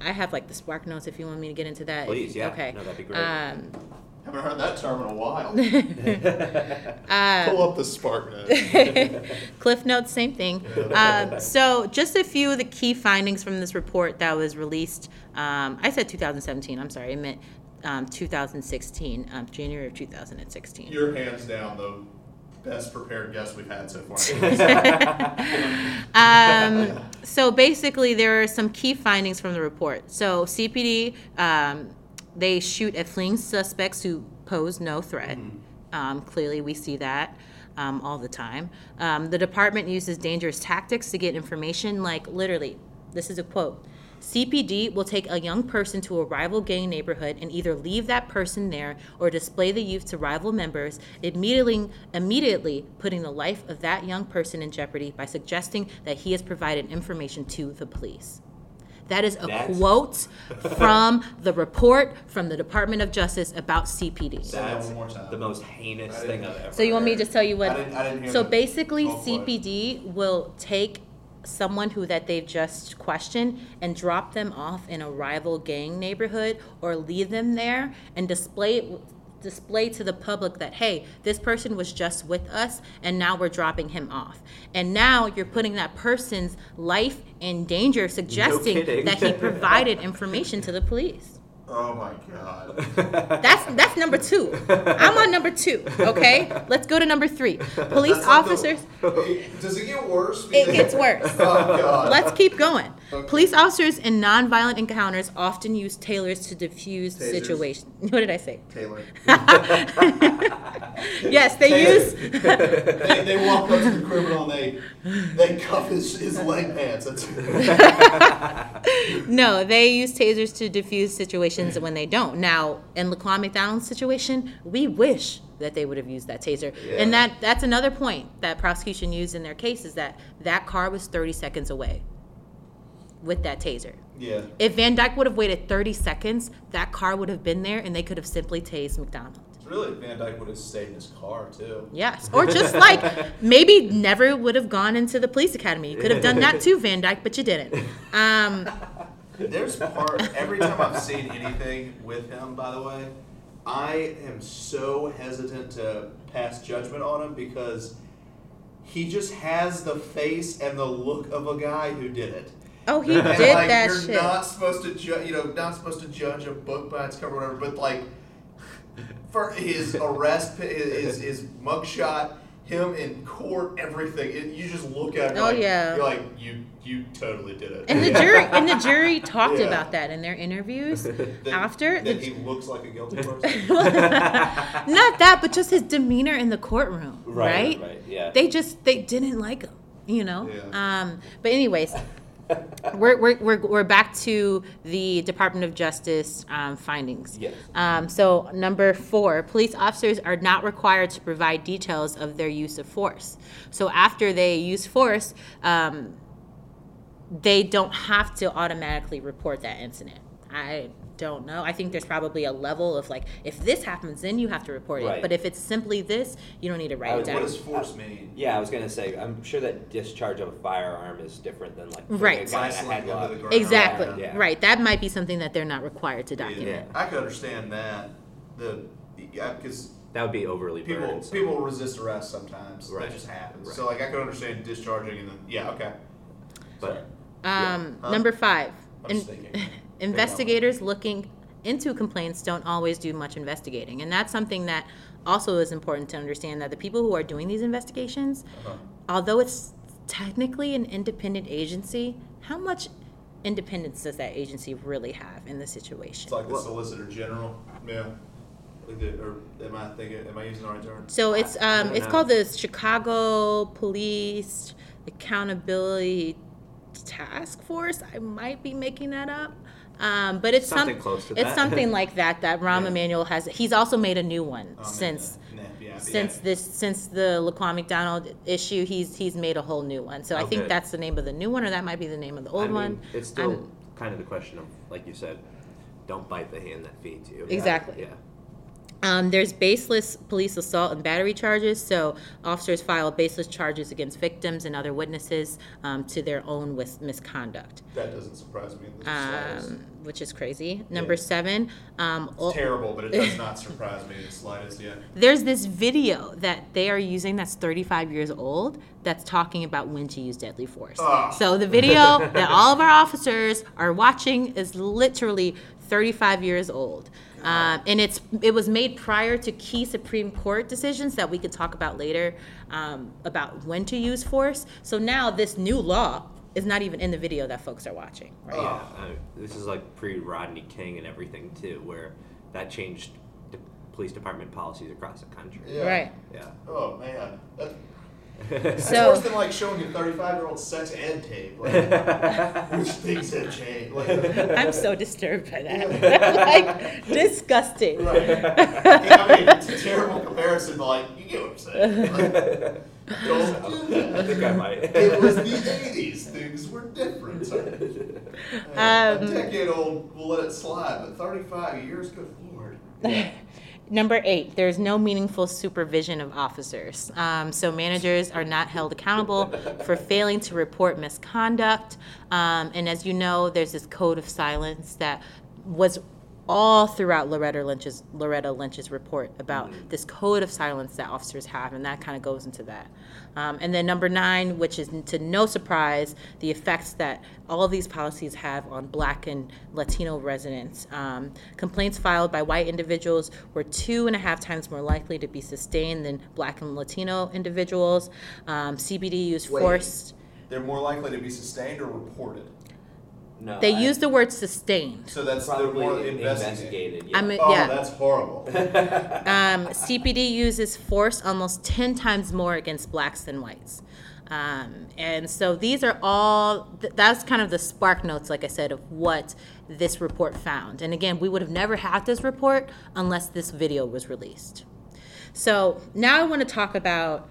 I have like the spark notes if you want me to get into that. Please, yeah. Okay. No, that'd be great. Um, Haven't heard that term in a while. uh, Pull up the spark notes. Cliff Notes, same thing. Um, so, just a few of the key findings from this report that was released. Um, I said 2017. I'm sorry, I meant um, 2016, um, January of 2016. You're hands down the best prepared guest we've had so far. Um, so basically, there are some key findings from the report. So CPD, um, they shoot at fleeing suspects who pose no threat. Um, clearly, we see that um, all the time. Um, the department uses dangerous tactics to get information, like literally, this is a quote. CPD will take a young person to a rival gang neighborhood and either leave that person there or display the youth to rival members, immediately, immediately putting the life of that young person in jeopardy by suggesting that he has provided information to the police. That is a That's- quote from the report from the Department of Justice about CPD. That That's one more time. the most heinous thing I've ever. So you want me to just tell you what? I didn't- I didn't hear so basically. CPD will take someone who that they've just questioned and drop them off in a rival gang neighborhood or leave them there and display display to the public that hey this person was just with us and now we're dropping him off and now you're putting that person's life in danger suggesting kidding. that he provided information to the police Oh my god. that's that's number two. I'm on number two. Okay, let's go to number three. Police That's not the- officers. Does it get worse? It gets worse. Oh god. Let's keep going. Okay. Police officers in nonviolent encounters often use tailors to diffuse Tasers. situations. What did I say? Taylor. Yes, they Tasers. use. they, they walk up to the criminal and they they cuff his, his leg pants. That's No, they use tasers to diffuse situations when they don't. Now, in Laquan McDonald's situation, we wish that they would have used that taser. And Yeah. that that's another point that prosecution used in their case is that that car was 30 seconds away with that taser. yeah. If Van Dyke would have waited 30 seconds, that car would have been there and they could have simply tased McDonald. Really Van Dyke would have stayed in his car too. Yes. Or just like maybe never would have gone into the police academy. You could have done that too, Van Dyke, but you didn't. Um, There's part every time I've seen anything with him. By the way, I am so hesitant to pass judgment on him because he just has the face and the look of a guy who did it. Oh, he And, did like, that you're shit. not supposed to judge, you know, not supposed to judge a book by its cover, or whatever. But like, for his arrest, his his mugshot, him in court, everything. It, you just look at it. Oh, like, yeah. You're like, you you totally did it. And the jury and the jury talked Yeah. about that in their interviews That- after. that the- he looks like a guilty person. not that, but just his demeanor in the courtroom, right? Right, right, yeah. They just they didn't like him, you know. Yeah. Um, but anyways, we're, we're we're we're back to the Department of Justice um, findings. Yes. Um, so number four, police officers are not required to provide details of their use of force. So after they use force, um, they don't have to automatically report that incident. I don't know. I think there's probably a level of like, if this happens, then you have to report it. But if it's simply this, you don't need to write it down. what does force mean? Yeah, I was gonna say, I'm sure that discharge of a firearm is different than like Right. a guy in a Isolating under headlock. the. Exactly. Yeah. Right. That might be something that they're not required to document. Yeah. I could understand that. The yeah, because That would be overly people burdensome. people resist arrest sometimes. Right. That just happens. Right. So like I could understand discharging and then yeah okay. But Um, Huh? Number five, I'm in- just thinking. investigators looking into complaints don't always do much investigating, and that's something that also is important to understand that the people who are doing these investigations, Uh-huh. although it's technically an independent agency, how much independence does that agency really have in the situation? It's like the Solicitor General. Yeah. Like the, or am I thinking? Am I using the right term? So it's um it's know. called the Chicago Police Accountability Task Force. I might be making that up. Um, but it's Something some- close to It's that. something like that that Rahm Yeah. Emanuel has. He's also made a new one Oh, since yeah, yeah, since this since the Laquan McDonald issue. He's he's made a whole new one. So I think Okay. that's the name of the new one, or that might be the name of the old I mean, one. it's still I'm- kind of the question of, like you said, don't bite the hand that feeds you. Exactly. Yeah. Um, there's baseless police assault and battery charges. So officers file baseless charges against victims and other witnesses um, to their own wis- misconduct, That doesn't surprise me. in the slightest. um, which is crazy. Number Yeah. seven, um, It's terrible, but it does not surprise me in the slightest. Yeah. there's this video that they are using that's 35 years old that's talking about when to use deadly force. Ah. So the video that all of our officers are watching is literally 35 years old. Um, and it's it was made prior to key Supreme Court decisions that we could talk about later um, about when to use force. So now this new law is not even in the video that folks are watching. Right? Yeah, I mean, this is like pre Rodney King and everything too, where that changed the police department policies across the country. Yeah. Right. Yeah. Oh man, that's, that's So- worse than like showing your 35 year old sex ed tape. Like, which things have changed. Like, I'm so disturbed by that. like disgusting. right. Yeah, I mean, it's a terrible comparison, but like, you get what I'm saying. Like, don't do I think I might. It was the 80s. Things were different. Sorry. Um, a decade old, we'll let it slide, but 35 years, good lord. Number eight, there's no meaningful supervision of officers. Um, so managers are not held accountable for failing to report misconduct. Um, and as you know, there's this code of silence that was all throughout Loretta Lynch's Loretta Lynch's report about this code of silence that officers have, and that kind of goes into that. Um, and then number nine, which is to no surprise, the effects that all of these policies have on Black and Latino residents. Um, complaints filed by white individuals were two and a half times more likely to be sustained than Black and Latino individuals. Um, CPD use Wait. forced. They're more likely to be sustained or reported. No, They I- use the word sustained. So that's they're probably more investigated. investigated. Yeah. I mean, Oh, yeah. that's horrible. Um, CPD uses force almost 10 times more against blacks than whites. Um, and so these are all, th- that's kind of the spark notes, like I said, of what this report found. And again, we would have never had this report unless this video was released. So now I want to talk about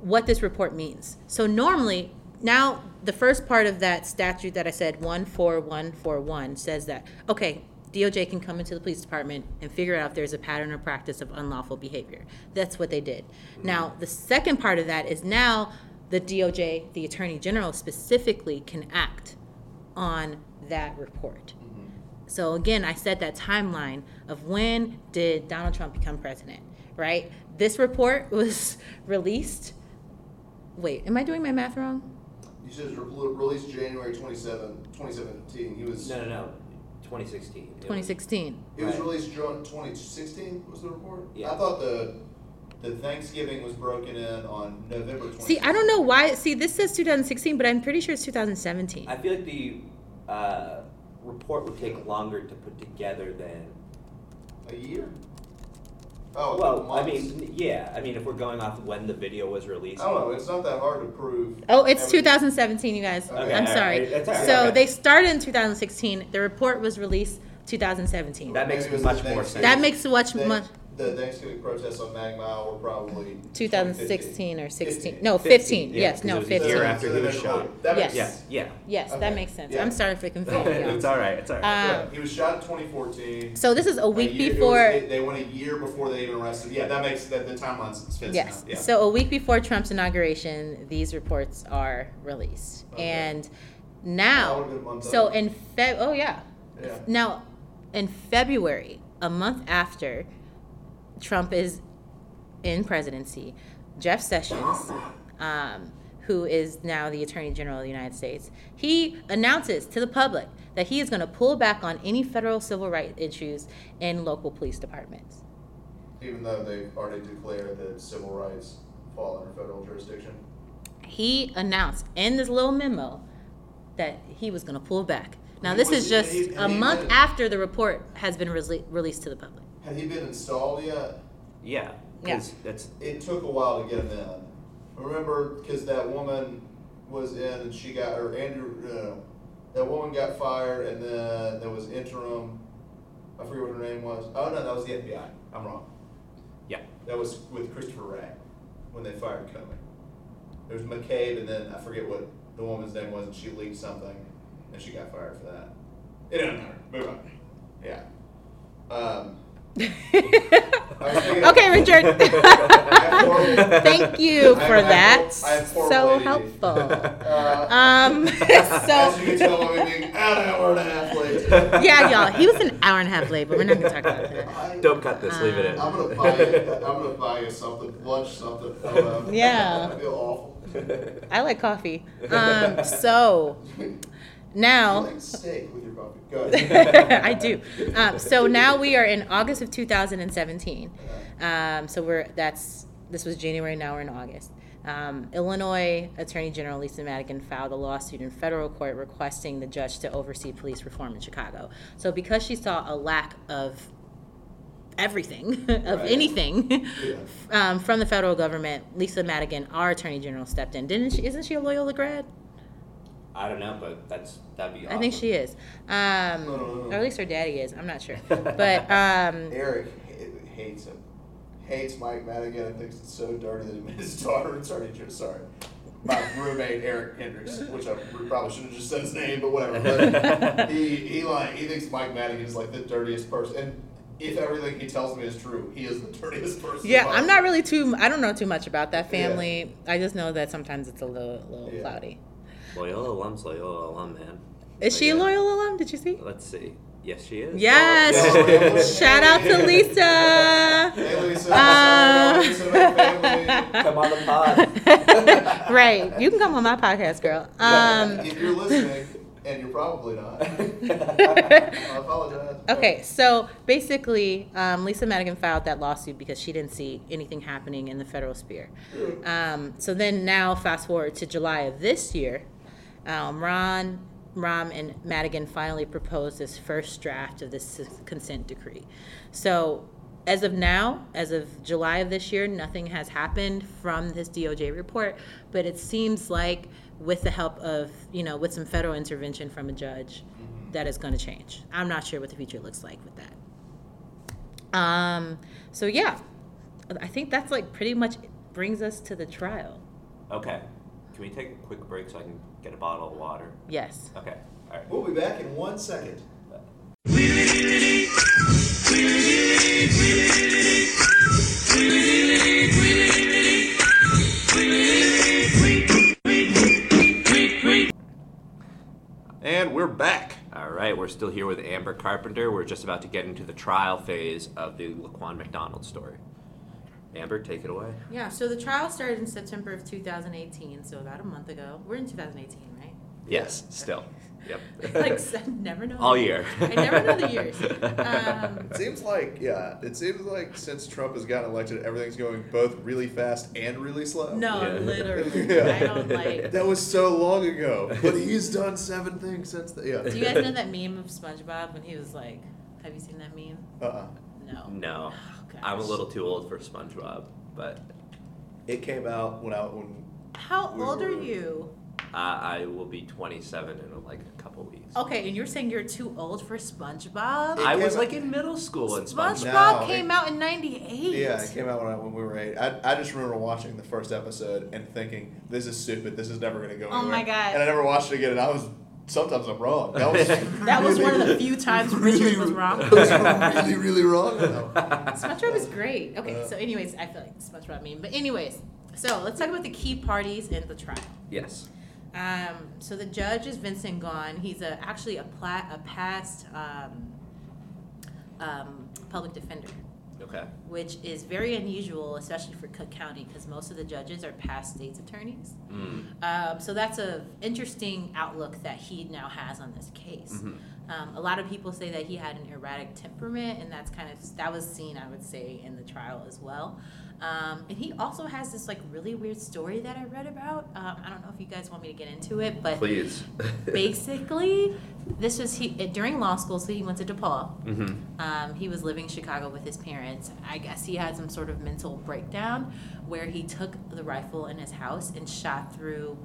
what this report means. So normally, now the first part of that statute that I said 14141 says that okay, DOJ can come into the police department and figure out if there's a pattern or practice of unlawful behavior. That's what they did. Now, the second part of that is now the DOJ, the Attorney General specifically can act on that report. Mm-hmm. So again, I said that timeline of when did Donald Trump become president, right? this report was released. Wait, am I doing my math wrong? You said it was re- released January 27, 2017. He was. No, no, no. 2016. It was- 2016. It was Right. released June 2016. Was the report? Yeah. I thought the the Thanksgiving was broken in on November. 20. See, I don't know why. See, this says 2016, but I'm pretty sure it's 2017. I feel like the uh, report would take longer to put together than. A year. Oh, Well, I mean, yeah. I mean, if we're going off when the video was released. I don't know. It's not that hard to prove. Oh, it's everything. 2017, you guys. Okay, I'm sorry. right, that's So okay. they started in 2016. The report was released 2017. That makes it much more sense. That makes much Thank- much. The Thanksgiving protests on Mag Mile were probably 2016 or 16. No, 15, 15. yeah, yes, 'cause no, it was a 15. year So- after he was shot. That makes Yes. Yeah, yeah. Yes, Okay. that makes sense. Yeah. I'm sorry for confusing you. it's all right. It's all right. Uh, Yeah, he was shot in 2014. So this is a A week year- it was- before. it- they went a year before they even arrested. Yeah, that makes that the timeline fits Yes. now. Yeah. So a week before Trump's inauguration, these reports are released, Okay. and That now, would've been a so up. in Feb, oh yeah, Yeah. now in February, a month after Trump is in presidency, Jeff Sessions, um, who is now the Attorney General of the United States, he announces to the public that he is going to pull back on any federal civil rights issues in local police departments. Even though they've already declared that civil rights fall under federal jurisdiction. he announced in this little memo that he was going to pull back. Now, this is just a month after the report has been rele- released to the public. Had he been installed yet? Yeah. Yeah. 'cause That's It took a while to get him in. Remember, because that woman was in and she got, or Andrew, no, that woman got fired and then there was interim, I forget what her name was. Oh, no, that was the FBI. I'm wrong. yeah. That was with Christopher Wray when they fired Comey. There was McCabe and then I forget what the woman's name was and she leaked something and she got fired for that. It doesn't matter. Move on. Yeah. Um, I was thinking- okay, Richard. Thank you for I have that. hor- I have horrible So ADD. helpful. Uh, Um, As you can so, tell, I'm being an hour and a half late. yeah, y'all, he was an hour and a half late, but we're not going to talk about that. I- Don't cut this. Leave it in. I'm gonna buy you. I'm gonna buy you something, lunch, something. uh, Yeah. I feel awful. I like coffee. Um, so, You now. like steak with your coffee. Go ahead. I do. Um, so now we are in August of 2017. Um, so we're that's this was January. Now we're in August. Um, Illinois Attorney General Lisa Madigan filed a lawsuit in federal court requesting the judge to oversee police reform in Chicago. So because she saw a lack of everything, of Right. anything, Yeah. um, from the federal government, Lisa Madigan, our Attorney General, stepped in. Didn't she? Isn't she a Loyola grad? I don't know, but that's that'd be. Awesome. I think she is. Um, No, no, no. Or at least her daddy is. I'm not sure. But um, Eric hates him. Hates Mike Madigan and thinks it's so dirty that he made his daughter attorney general. Sorry. My roommate Eric Hendricks, which I probably shouldn't have just said his name, but whatever. But he he like he thinks Mike Madigan is like the dirtiest person. And if everything he tells me is true, he is the dirtiest person. yeah. I'm not really too. I don't know too much about that family. I just know that sometimes it's a little, little Yeah. cloudy. Loyola alum's Loyola alum, man. Is she a Like, uh, loyal alum? Did you see? Let's see. Yes, she is. Yes. Oh, Shout out to Lisa. Hey Lisa, Uh, Lisa, my. Come on the pod. right. You can come on my podcast, girl. Um, if you're listening, and you're probably not, I apologize. Okay, so basically, um, Lisa Madigan filed that lawsuit because she didn't see anything happening in the federal sphere. Um, so then, now fast forward to July of this year, um, Ron, Rahm, and Madigan finally proposed this first draft of this consent decree. So, as of now, as of July of this year, nothing has happened from this DOJ report, but it seems like with the help of, you know, with some federal intervention from a judge, that is going to change. I'm not sure what the future looks like with that. Um, so yeah, I think that's like pretty much brings us to the trial. okay. Can we take a quick break so I can get a bottle of water? Yes. Okay. All right. We'll be back in one second. And we're back. All right, we're still here with Amber Carpenter. We're just about to get into the trial phase of the Laquan McDonald story. Amber, take it away. Yeah, so the trial started in September of 2018, so about a month ago. We're in 2018, right? Yes, still. Yep. like, s- never know. All year. I never know the years. Um, It seems like yeah. It seems like since Trump has gotten elected, everything's going both really fast and really slow. no, Yeah. literally. Yeah. I don't like. That was so long ago, but he's done seven things since then. Yeah. Do you guys know that meme of SpongeBob when he was like, have you seen that meme? Uh-uh. No. No. Gosh. I'm a little too old for SpongeBob, but It came out when I when How We old are were- you? uh, I will be 27 in like a couple weeks. Okay, and you're saying you're too old for SpongeBob? It I was came like in middle school when SpongeBob SpongeBob. No, came it- out in '98. yeah, it came out when, I, when we were eight. I, I just remember watching the first episode and thinking, "This is stupid. This is never going to go Oh anywhere." my God. And I never watched it again, and I was sometimes I'm wrong. That was That was one of the few times Richard was wrong. Was really, really wrong. No. SpongeBob is great. Okay, Uh. so anyways, I feel like SpongeBob meme. But anyways, so let's talk about the key parties in the trial. Yes. Um, so the judge is Vincent Gaughan. He's a, actually a, pla- a past um, um, public defender, Okay. which is very unusual, especially for Cook County, because most of the judges are past state's attorneys. Mm. Um, so that's a interesting outlook that he now has on this case. Mhm. Um, a lot of people say that he had an erratic temperament, and that's kind of that was seen, I would say, in the trial as well. Um, and he also has this like really weird story that I read about. Um, I don't know if you guys want me to get into it, but Please. basically, this was he during law school. So he went to DePaul. hmm Um, he was living in Chicago with his parents. I guess he had some sort of mental breakdown where he took the rifle in his house and shot through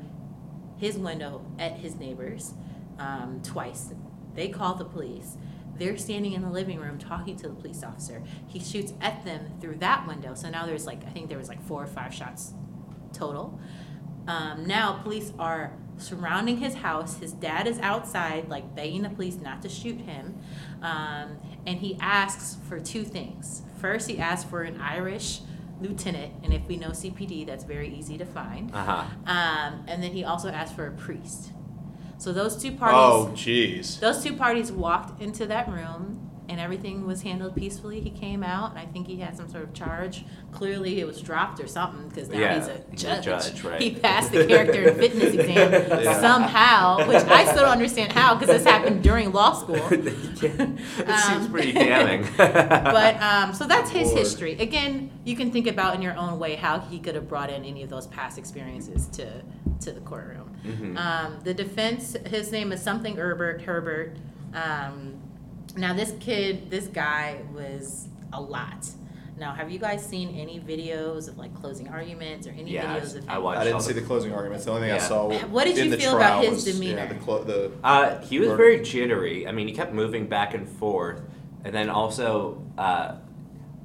his window at his neighbors um, twice. They called the police. They're standing in the living room talking to the police officer. He shoots at them through that window. So now there's like, I think there was like four or five shots total. Um, now police are surrounding his house. His dad is outside, like begging the police not to shoot him. Um, and he asks for two things. First, he asks for an Irish lieutenant, and if we know CPD, that's very easy to find. Uh huh. Um, and then he also asked for a priest. So those two parties, Oh, jeez. those two parties walked into that room, and everything was handled peacefully. He came out, and I think he had some sort of charge. Clearly, it was dropped or something because now Yeah, he's a judge. judge, right. He passed the character and fitness exam somehow, which I still don't understand how because this happened during law school. it seems Um, pretty damning. But um, so that's his history. Again, you can think about in your own way how he could have brought in any of those past experiences to to the courtroom. Mhm. Um, the defense, his name is something Herbert. Herbert. Um, now this kid, this guy was a lot. Now, have you guys seen any videos of like closing arguments or any Yeah, videos of him? I watched I didn't all see the closing arguments. The only thing I Yeah. saw. What did in you the feel about trial his was, demeanor? Yeah, the, clo- the Uh, he was Murder. very jittery. I mean, he kept moving back and forth, and then also uh,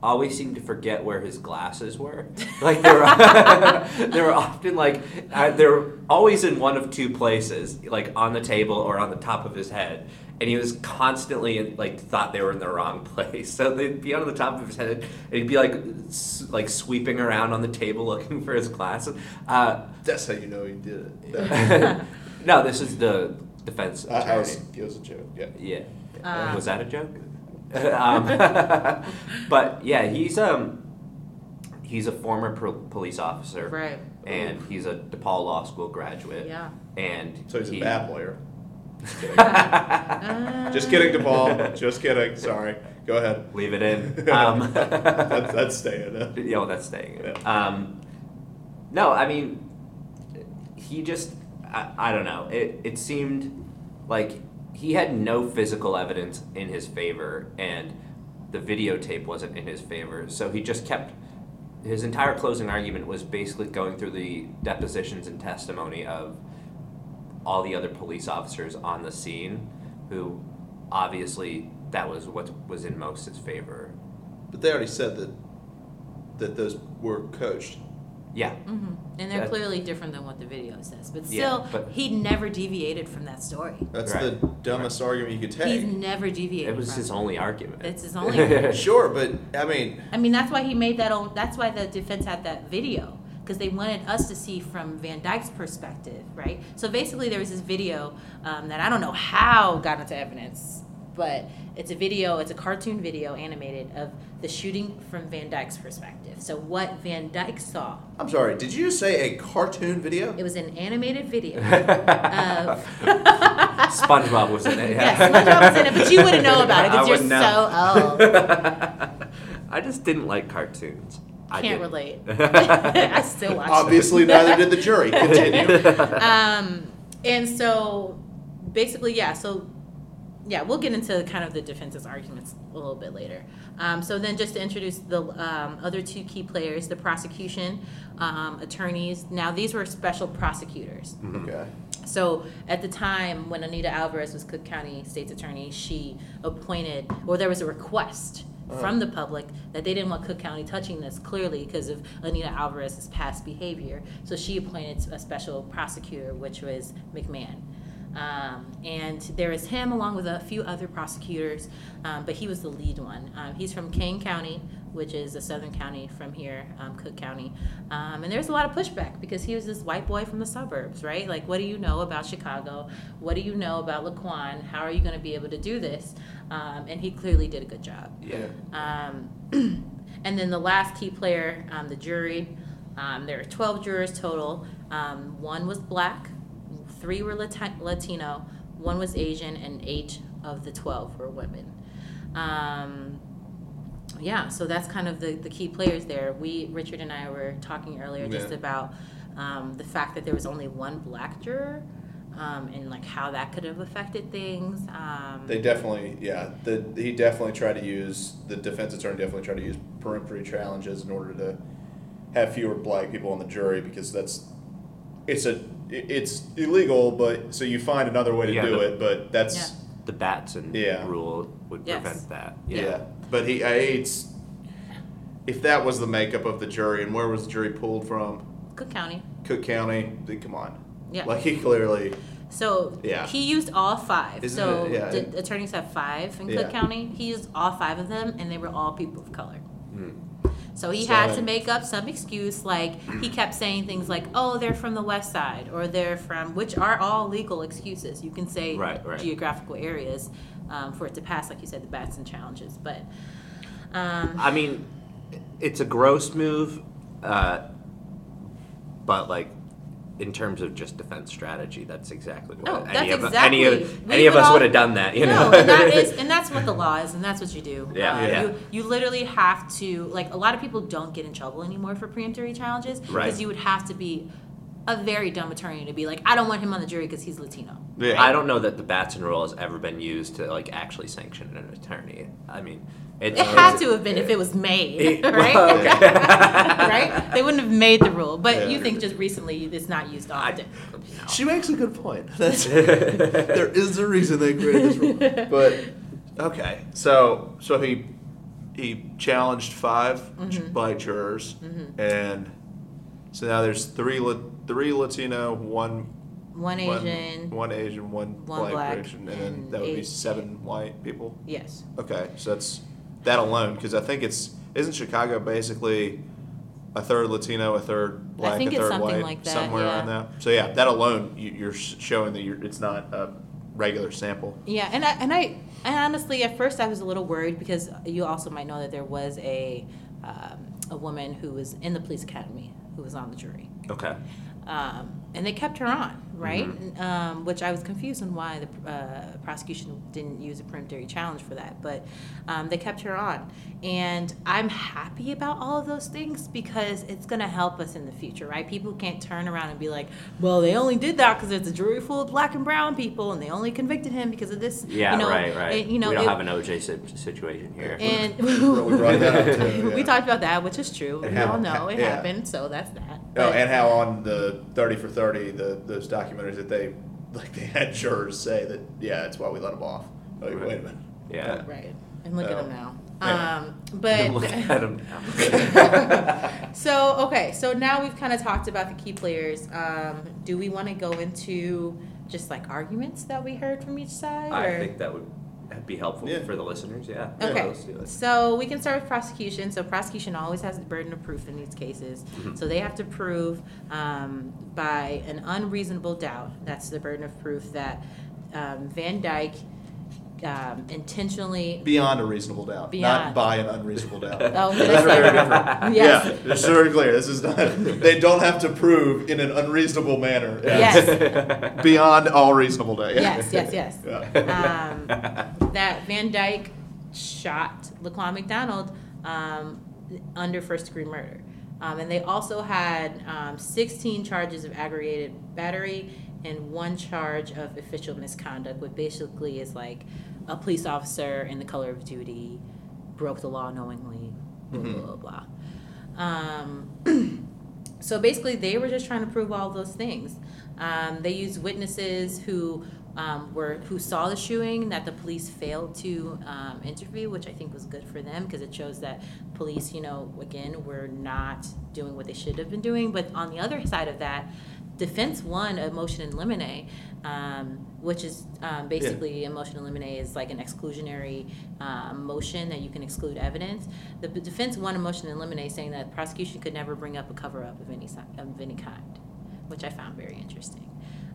always seemed to forget where his glasses were. Like they were, they were often like uh, they're always in one of two places, like on the table or on the top of his head. And he was constantly like thought they were in the wrong place. So they'd be on the top of his head, and he'd be like s- like sweeping around on the table looking for his glasses. Uh, that's how you know he did it. no, this is the defense I, I attorney. was, it was a joke. Yeah. Yeah. Uh, was that a joke? um, but yeah, he's um he's a former pro- police officer, Right. and he's a DePaul Law School graduate. Yeah. And So he's he- a bad lawyer. Just kidding. Uh, Just kidding, DePaul. Just kidding. Sorry. Go ahead. Leave it in. Um, that's, that's staying. uh. Yeah, well, that's staying. Yeah. Um, no, I mean, he just, I, I don't know. It, it seemed like he had no physical evidence in his favor, and the videotape wasn't in his favor. So he just kept, his entire closing argument was basically going through the depositions and testimony of all the other police officers on the scene who obviously that was what was in most his favor. But they already said that that those were coached. Yeah. hmm And they're That- clearly different than what the video says. But Yeah, still, but- he never deviated from that story. That's Right. the dumbest argument you could take. He's take. never deviated. It was from his only argument. It's his only argument. Sure, but I mean, I mean, that's why he made that own. That's why the defense had that video because they wanted us to see from Van Dyke's perspective, right? So basically, there was this video um, that I don't know how got into evidence but it's a video, it's a cartoon video animated of the shooting from Van Dyke's perspective. So what Van Dyke saw, I'm sorry. Did you say a cartoon video? it was an animated video of SpongeBob was in it. yeah, Yeah. SpongeBob was in it, but you wouldn't know about it because you're wouldn't know. so old. I just didn't like cartoons. I Can't didn't. relate. I still watch. them. Obviously, neither did the jury. Continue. um, and so basically, yeah, so yeah, we'll get into kind of the defense's arguments a little bit later. Um, so then, just to introduce the um, other two key players, the prosecution um, attorneys. Now, these were special prosecutors. okay. So at the time when Anita Alvarez was Cook County State's Attorney, she appointed, or there was a request from the public that they didn't want Cook County touching this clearly because of Anita Alvarez's past behavior. So she appointed a special prosecutor, which was McMahon. Um, and there is him along with a few other prosecutors, um, but he was the lead one. Um, he's from Kane County, which is a southern county from here, um, Cook County. Um, and there's a lot of pushback because he was this white boy from the suburbs, right? Like, what do you know about Chicago? What do you know about Laquan? How are you going to be able to do this? Um, and he clearly did a good job. Yeah. Um, and then the last key player, um, the jury. Um, there are 12 jurors total. Um, one was black, three were Lati- Latino, one was Asian, and eight of the 12 were women. Um, yeah, so that's kind of the, the key players there. We, Richard and I were talking earlier just Yeah. about um, the fact that there was only one black juror um, and like how that could have affected things. Um, They definitely, yeah. The he definitely tried to use the defense attorney definitely tried to use peremptory challenges in order to have fewer black people on the jury because that's it's a it's illegal, but so you find another way to Yeah, do the- it, but that's Yeah. The Batson Yeah. rule would Yes. prevent that. yeah. Yeah. But he, I, it's if that was the makeup of the jury, and where was the jury pulled from? Cook County. Cook County. Then come on, Yeah. like he clearly. So Yeah. he used all 5 Isn't so it- yeah, the it- attorneys have five in Yeah. Cook County. He used all five of them, and they were all people of color. So he So- had to make up some excuse, like he kept saying things like, "Oh, they're from the West Side," or "They're from," which are all legal excuses. You can say Right, right. geographical areas um, for it to pass, like you said, the Batson challenges. But um, I mean, it's a gross move, uh, but like in terms of just defense strategy, that's exactly what No, any that's of exactly- any of we any of us all- would have done that. You no, know, and that is, and that's what the law is, and that's what you do. Yeah, Uh, yeah. You, you literally have to, like, a lot of people don't get in trouble anymore for preemptory challenges because Right. you would have to be a very dumb attorney to be like, I don't want him on the jury because he's Latino. Yeah. I don't know that the Batson rule has ever been used to like actually sanction an attorney. I mean, it's, It had to have been if it was made, It- right? well, okay. right? They wouldn't have made the rule, but Yeah. you think just recently it's not used often. She makes a good point. That's, there is a reason they created this rule. But okay, so so he he challenged 5 Mm-hmm. black jurors, and so now there's three three Latino, one One one- Asian, one Asian, one, one black, black, person, and then and that would be seven white people. yes. Okay, so that's that alone because I think it's isn't Chicago basically a third Latino, a third black, a third something white, like that, somewhere yeah. around that. So yeah, that alone you, you're showing that you're, it's not a regular sample. Yeah, and I and I and honestly, at first I was a little worried because you also might know that there was a um, a woman who was in the police academy who was on the jury, okay. um, and they kept her on, right? Mm-hmm. Um, which I was confused on why the uh, prosecution didn't use a peremptory challenge for that, but um, they kept her on, and I'm happy about all of those things because it's going to help us in the future, right? People can't turn around and be like, "Well, they only did that because it's a jury full of black and brown people, and they only convicted him because of this." Yeah, you know, right, right. and, you know, we don't it- have an OJ situation here. and We brought that up too. we talked about that, which is true. And we how- all know it yeah. happened, so that's that. Oh, But- and how on the thirty for thirty, the those documentaries that they like they had jurors say that yeah, that's why we let them off. Like, Right. wait a minute. yeah. right, and look at them now. Yeah. Um, but Look at them now. so okay, so now we've kind of talked about the key players. Um, do we want to go into just like arguments that we heard from each side? I or? think that would be helpful Yeah. for the listeners. Yeah. Okay, Let's do it. so we can start with prosecution. So prosecution always has the burden of proof in these cases. So they have to prove um, by an unreasonable doubt, that's the burden of proof, that um, Van Dyke um, intentionally. Beyond a reasonable doubt, not by an unreasonable doubt. Oh, That's very different. Yes. Yeah, it's very clear. This is not. They don't have to prove in an unreasonable manner. Yes. Beyond all reasonable doubt. Yeah. Yes, yes, yes. Yeah. um, that Van Dyke shot Laquan McDonald um, under first degree murder. Um, and they also had um, 16 charges of aggravated battery and one charge of official misconduct, which basically is like a police officer in the color of duty broke the law knowingly, blah, blah, blah, blah. Um, so basically, they were just trying to prove all those things. Um, they used witnesses who um, were who saw the shooting that the police failed to um, interview, which I think was good for them because it shows that police, you know, again, were not doing what they should have been doing. But on the other side of that, defense won a motion in limine, um, which is um, basically a motion in limine is like an exclusionary um, motion that you can exclude evidence. The defense won a motion in limine saying that prosecution could never bring up a cover up of any of any kind, which I found very interesting.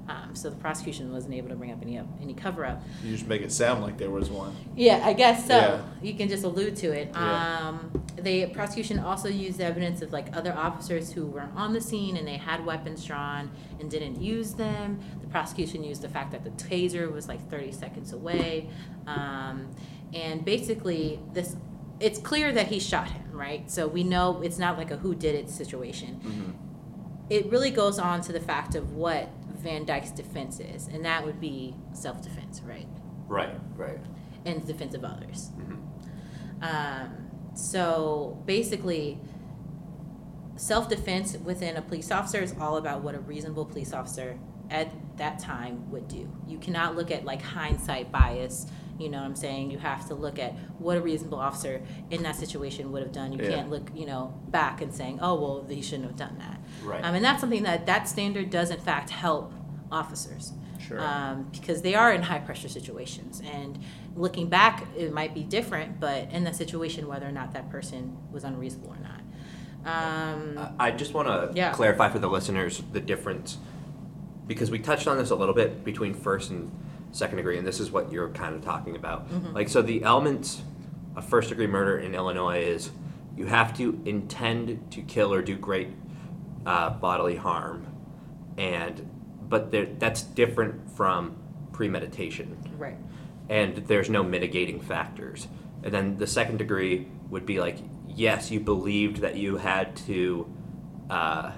Um, so the prosecution wasn't able to bring up any up any cover up. You just make it sound like there was one. Yeah, I guess so. Yeah. You can just allude to it. Yeah. Um, the prosecution also used evidence of like other officers who were on the scene and they had weapons drawn and didn't use them. The prosecution used the fact that the taser was like 30 seconds away. Um, and basically, this it's clear that he shot him, right? So we know it's not like a who did it situation. It really goes on to the fact of what Van Dyke's defense is, and that would be self defense, right? Right, right. and defense of others. Mm-hmm. Um, so basically, self defense within a police officer is all about what a reasonable police officer at that time would do. You cannot look at like hindsight bias. You know what I'm saying? You have to look at what a reasonable officer in that situation would have done. You Yeah. can't look, you know, back and saying, "Oh, well, he shouldn't have done that." Right. Um, and that's something that that standard does in fact help officers Sure. um, because they are in high pressure situations. And looking back, it might be different, but in that situation, whether or not that person was unreasonable or not. Um, I just want to Yeah. clarify for the listeners the difference because we touched on this a little bit between first and second degree, and this is what you're kind of talking about. Like, so the elements of first degree murder in Illinois is you have to intend to kill or do great uh, bodily harm, and but there, that's different from premeditation right. and there's no mitigating factors. And then the second degree would be like, yes, you believed that you had to, uh,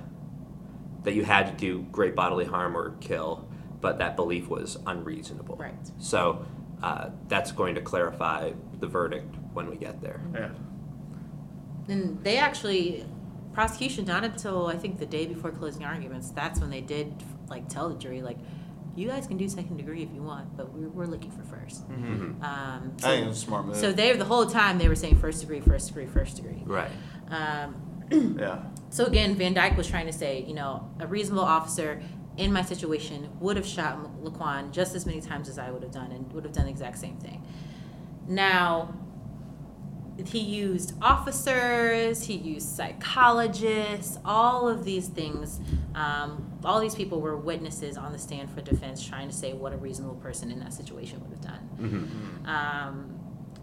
that you had to do great bodily harm or kill, but that belief was unreasonable. Right. So uh, that's going to clarify the verdict when we get there. Yeah. And they actually, prosecution, not until I think the day before closing arguments, that's when they did like tell the jury, like, you guys can do second degree if you want, but we're, we're looking for 1st Mm-hmm. Um, I think it's a smart move. so they the whole time they were saying first degree, first degree, first degree. Right. Um, yeah. So again, Van Dyke was trying to say, you know, a reasonable officer in my situation would have shot Laquan just as many times as I would have done and would have done the exact same thing. Now, he used officers, he used psychologists, all of these things. Um, all these people were witnesses on the stand for defense trying to say what a reasonable person in that situation would have done. Um,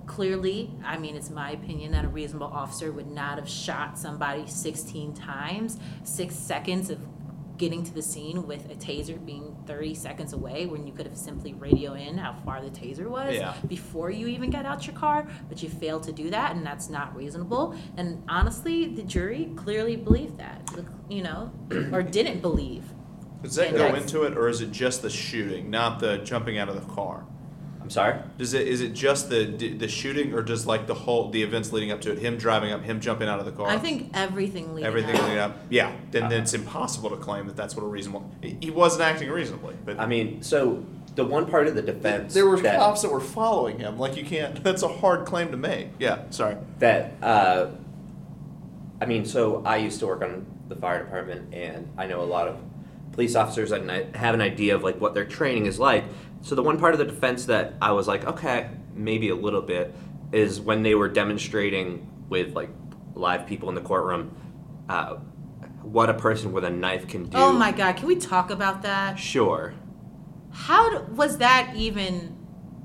clearly, I mean, it's my opinion that a reasonable officer would not have shot somebody 16 times, six seconds of getting to the scene with a taser being 30 seconds away when you could have simply radio in how far the taser was Yeah. before you even got out your car, but you failed to do that, and that's not reasonable. And honestly, the jury clearly believed that, you know, or didn't believe. Does that And go into it, or is it just the shooting, not the jumping out of the car? I'm sorry? Does it is it just the the shooting, or does like the whole the events leading up to it, him driving up, him jumping out of the car? I think everything leading up. everything up. leading up. Yeah, then, then it's impossible to claim that that's what a reasonable. He he wasn't acting reasonably, but I mean, so the one part of the defense there were that, cops that were following him. Like you can't. That's a hard claim to make. Yeah, sorry. that uh, I mean, so I used to work on the fire department, and I know a lot of police officers, and I have an idea of like what their training is like. So the one part of the defense that I was like, okay, maybe a little bit, is when they were demonstrating with like live people in the courtroom, uh, what a person with a knife can do. Oh my God, can we talk about that? Sure. How d- was that even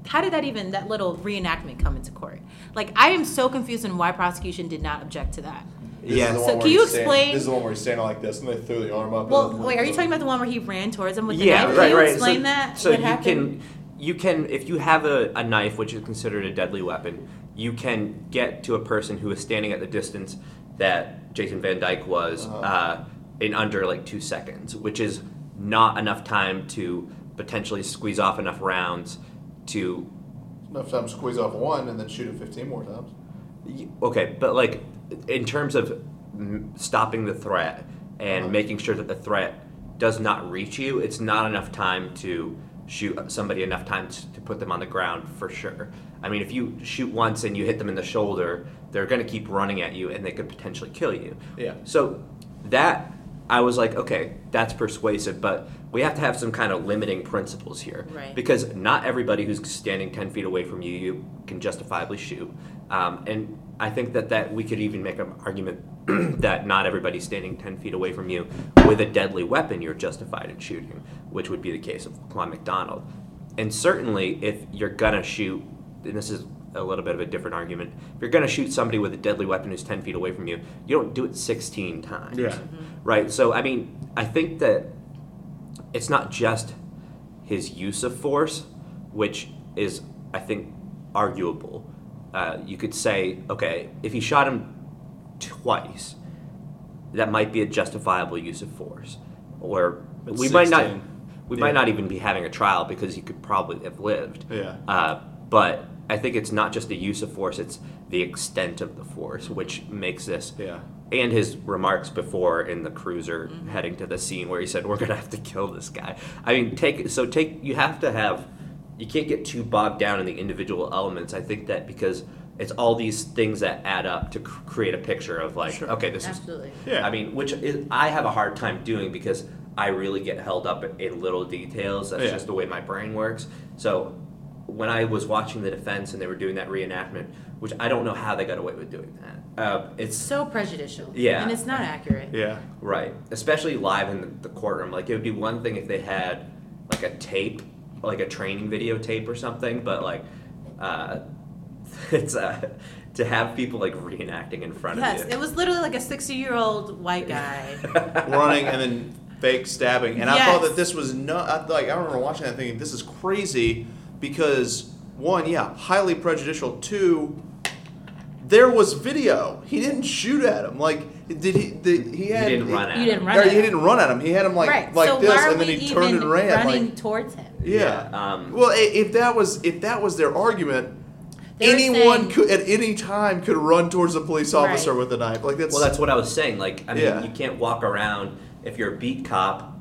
how did that even that little reenactment come into court? Like I am so confused on why prosecution did not object to that. This Yeah. So can you he's standing- explain- This is the one where he's standing like this, and they threw the arm up. Well, and- wait, are you talking about the one where he ran towards him with the yeah, knife? right, can you right. explain so, that? So what you happened? can, you can, if you have a, a knife, which is considered a deadly weapon, you can get to a person who is standing at the distance that Jason Van Dyke was Uh-huh. uh, in under like two seconds, which is not enough time to potentially squeeze off enough rounds to enough time to squeeze off one and then shoot it 15 more times. Okay, but like in terms of m- stopping the threat and Uh-huh. making sure that the threat does not reach you, it's not enough time to shoot somebody enough time to, to put them on the ground for sure. I mean, if you shoot once and you hit them in the shoulder, they're going to keep running at you and they could potentially kill you. Yeah. So that I was like, okay, that's persuasive, but we have to have some kind of limiting principles here, Right. Because not everybody who's standing ten feet away from you, you can justifiably shoot, um, and I think that that we could even make an argument that not everybody standing ten feet away from you with a deadly weapon, you're justified in shooting, which would be the case of Quan McDonald, and certainly if you're gonna shoot, and this is a little bit of a different argument. If you're going to shoot somebody with a deadly weapon who's 10 feet away from you, you don't do it 16 times. Yeah. Mm-hmm. Right? So, I mean, I think that it's not just his use of force, which is, I think, arguable. Uh, you could say, okay, if he shot him twice, that might be a justifiable use of force. Or But we might not. We yeah. might not even be having a trial because he could probably have lived. Yeah. Uh, but I think it's not just the use of force; it's the extent of the force, which makes this. Yeah. And his remarks before in the cruiser Mm-hmm. heading to the scene where he said, "We're gonna have to kill this guy." I mean, take so take. You have to have. You can't get too bogged down in the individual elements. I think that because it's all these things that add up to cr- create a picture of like, Sure. okay, this is Absolutely. Yeah. I mean, which is, I have a hard time doing because I really get held up in, in little details. That's Yeah. just the way my brain works. So when I was watching the defense and they were doing that reenactment, which I don't know how they got away with doing that. Uh, it's so prejudicial. Yeah. And it's not accurate. Yeah. right, especially live in the, the courtroom. Like it would be one thing if they had like a tape, like a training videotape or something, but like. Uh, it's uh, to have people like reenacting in front Yes, of you. Yes, it was literally like a 60 year old white guy. Running and then fake stabbing. And I thought that this was not, I, like, I remember watching that thinking, this is crazy because, one, yeah, highly prejudicial. Two, there was video. He didn't shoot at him. Like, did he? Did, he had. He didn't run at You him. didn't run or at he him. didn't run at him. He had him like right. like so this, and then he turned and ran. running Like, towards him? yeah. Yeah, um, well, if that was if that was their argument, They were anyone saying- could at any time could run towards a police officer Right. with a knife. Like that's Well, that's what I was saying. Like, I mean, Yeah. you can't walk around if you're a beat cop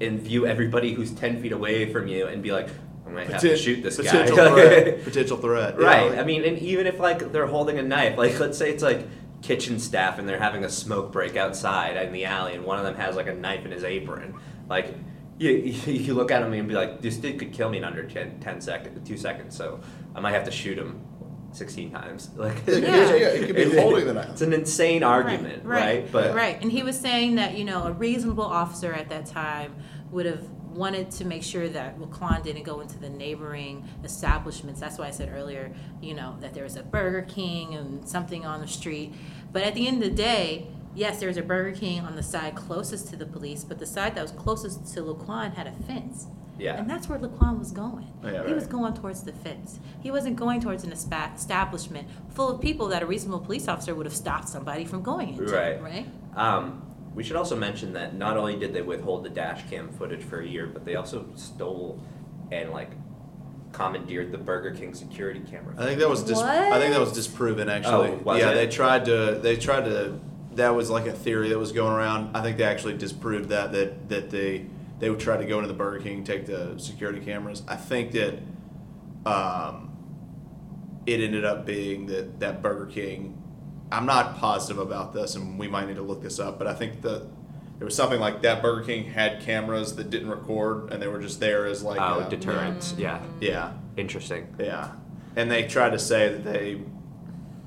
and view everybody who's ten feet away from you and be like, I might have to shoot this guy. potential threat. Potential threat. yeah. right. I mean, and even if like they're holding a knife, like let's say it's like kitchen staff and they're having a smoke break outside in the alley, and one of them has like a knife in his apron, like. You, you look at him and be like, this dude could kill me in under 10, 10 seconds, two seconds, so I might have to shoot him 16 times. Like, Yeah, Yeah. yeah, it could be holding the knife. It's an insane argument, right? But right, and he was saying that you know a reasonable officer at that time would have wanted to make sure that Laquan didn't go into the neighboring establishments. That's why I said earlier, you know, that there was a Burger King and something on the street. But at the end of the day, yes, there was a Burger King on the side closest to the police, but the side that was closest to Laquan had a fence. Yeah. And that's where Laquan was going. Yeah, He was going towards the fence. He wasn't going towards an establishment full of people that a reasonable police officer would have stopped somebody from going into. Right. Right. Um, we should also mention that not only did they withhold the dash cam footage for a year, but they also stole and like commandeered the Burger King security camera. I think that was dis- I think that was disproven actually. Oh, was yeah, it? they tried to they tried to that was like a theory that was going around. I think they actually disproved that that that they they would try to go into the Burger King, take the security cameras. I think that um, it ended up being that that Burger King. I'm not positive about this, and we might need to look this up. But I think that there was something like that. Burger King had cameras that didn't record, and they were just there as like oh, a- deterrence. Yeah. Yeah, Interesting. yeah, and they tried to say that they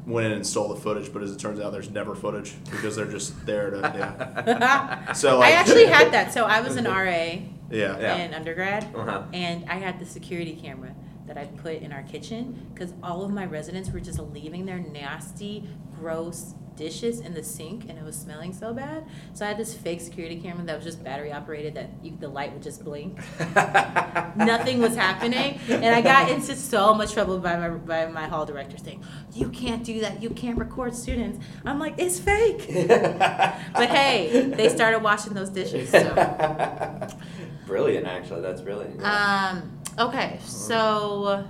went in and stole the footage, but as it turns out, there's never footage because they're just there to. Yeah. So I actually had that. So I was an RA Yeah. Yeah. in undergrad, Uh-huh. and I had the security camera. That I put in our kitchen because all of my residents were just leaving their nasty, gross dishes in the sink and it was smelling so bad. So I had this fake security camera that was just battery operated that you, the light would just blink. Nothing was happening. And I got into so much trouble by my, by my hall director saying, You can't do that. You can't record students. I'm like, It's fake. but hey, they started washing those dishes. So. brilliant, actually. That's brilliant. yeah. Um, okay, so.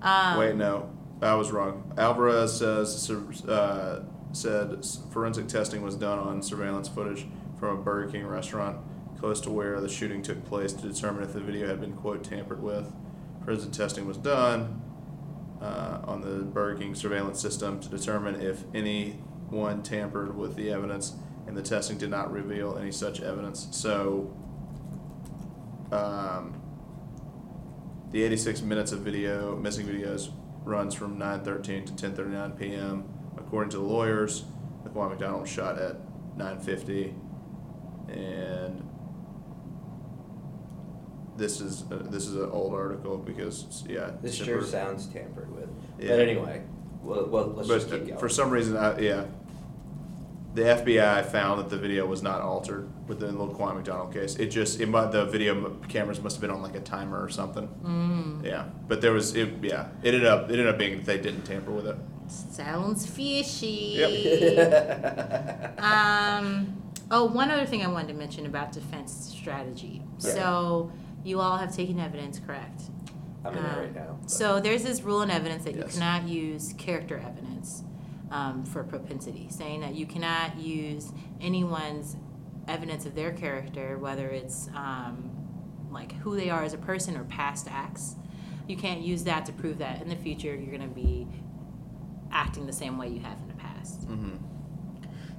Um, Wait, no, I was wrong. Alvarez says uh, said forensic testing was done on surveillance footage from a Burger King restaurant close to where the shooting took place to determine if the video had been quote tampered with. Forensic testing was done uh, on the Burger King surveillance system to determine if anyone tampered with the evidence, and the testing did not reveal any such evidence. So. Um, the 86 minutes of video, missing videos, runs from 9:13 to 10:39 p.m. According to the lawyers, Laquan McDonald was shot at 9:50, and this is uh, this is an old article because yeah, this Zipper- sure sounds tampered with. Yeah. But anyway, well, well let's but just keep going. for some reason, I, yeah, the FBI found that the video was not altered with the Laquan McDonald case. It just it might the video cameras must have been on like a timer or something. Mm. Yeah, but there was it. Yeah, it ended up it ended up being that they didn't tamper with it. Sounds fishy. Yep. um, oh, one other thing I wanted to mention about defense strategy. Yeah. So, you all have taken evidence, correct? I'm in it Um, right now. but- So there's this rule in evidence that you cannot use character evidence um, for propensity, saying that you cannot use anyone's evidence of their character, whether it's um, like who they are as a person or past acts. You can't use that to prove that in the future you're going to be acting the same way you have in the past. Mm-hmm.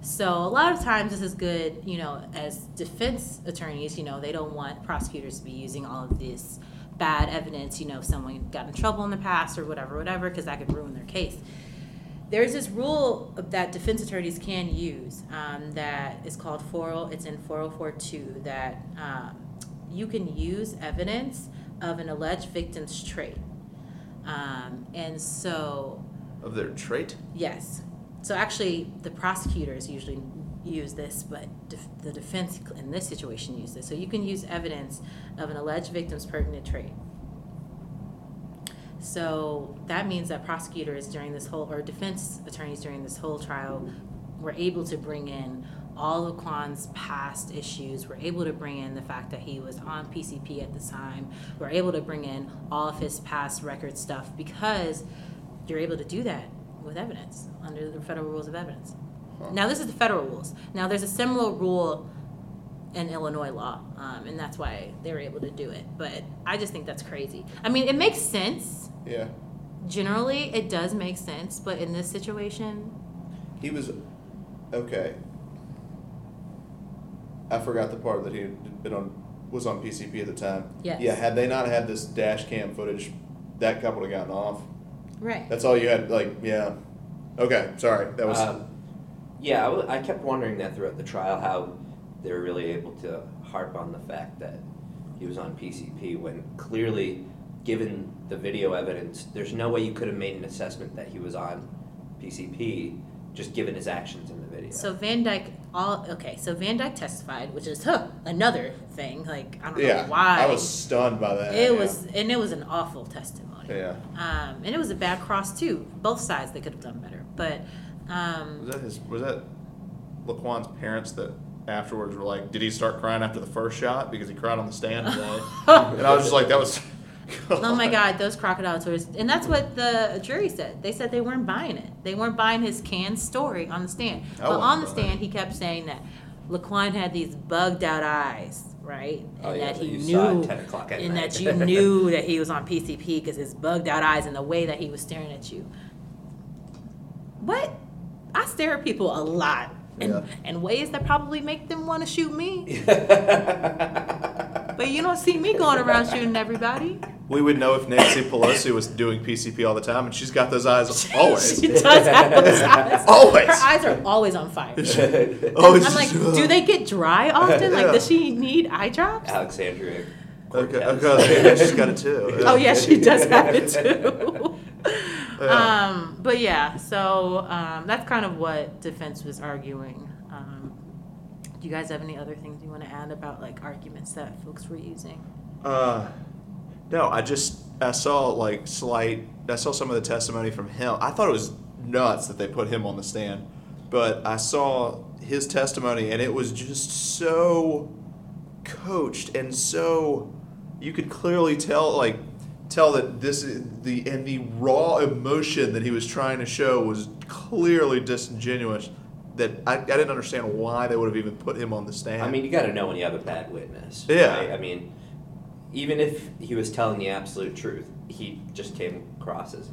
So a lot of times this is good, you know, as defense attorneys, you know, they don't want prosecutors to be using all of this bad evidence, you know, someone got in trouble in the past or whatever, whatever, because that could ruin their case. There's this rule that defense attorneys can use um, that is called 40, it's in 4042 that um, you can use evidence of an alleged victim's trait. Um, and so Of their trait. Yes. So actually, the prosecutors usually use this, but def- the defense in this situation use this. So you can use evidence of an alleged victim's pertinent trait. So that means that prosecutors during this whole, or defense attorneys during this whole trial, were able to bring in all of Kwan's past issues. Were able to bring in the fact that he was on PCP at the time. Were able to bring in all of his past record stuff because you're able to do that with evidence under the federal rules of evidence. Now, this is the federal rules. Now, there's a similar rule in Illinois law, um, and that's why they were able to do it. But I just think that's crazy. I mean, it makes sense. Yeah. Generally, it does make sense, but in this situation, He was okay. I forgot the part that he had been on was on PCP at the time. Yes. Yeah. Had they not had this dash cam footage, that couple would have gotten off. right? That's all you had. Like, yeah. Okay. Sorry. That was. Um, yeah, I, w- I kept wondering that throughout the trial how they were really able to harp on the fact that he was on PCP when clearly, given the video evidence, there's no way you could have made an assessment that he was on PCP just given his actions in the video. So Van Dyke, all okay. So Van Dyke testified, which is huh, another thing. Like I don't yeah. know why I was stunned by that. it yeah. was, and it was an awful testimony. Yeah. Um, and it was a bad cross too. Both sides they could have done better, but um, Was that his? Was that Laquan's parents that afterwards were like, "Did he start crying after the first shot because he cried on the stand today?" and I was just like, "That was." oh my God, those crocodile tears. And that's what the jury said. They said they weren't buying it. They weren't buying his canned story on the stand. I but on the buy stand, he kept saying that Laquan had these bugged out eyes, right? Oh, and Oh, yeah, that that he you knew, saw 10 o'clock at and night. that you knew that he was on PCP because his bugged out eyes and the way that he was staring at you. What? I stare at people a lot. And, Yeah. and ways that probably make them want to shoot me. But you don't see me going around shooting everybody. we would know if Nancy Pelosi was doing PCP all the time, and she's got those eyes always. she does have those eyes. Always. Her eyes are always on fire. always I'm like, do they get dry often? Like, Yeah. does she need eye drops? Alexandria Okay, okay, yeah, she's got it too. Oh yeah, she does have it too. Yeah. um, but yeah, so um, that's kind of what defense was arguing. Um, do you guys have any other things you want to add about like arguments that folks were using? Uh, no, I just I saw like slight. I saw some of the testimony from him. I thought it was nuts that they put him on the stand, but I saw his testimony and it was just so coached and so you could clearly tell like tell that this is the and the raw emotion that he was trying to show was clearly disingenuous. That I, I didn't understand why they would have even put him on the stand. I mean, you got to know when you have a bad witness. Yeah. right? I mean, even if he was telling the absolute truth, he just came across as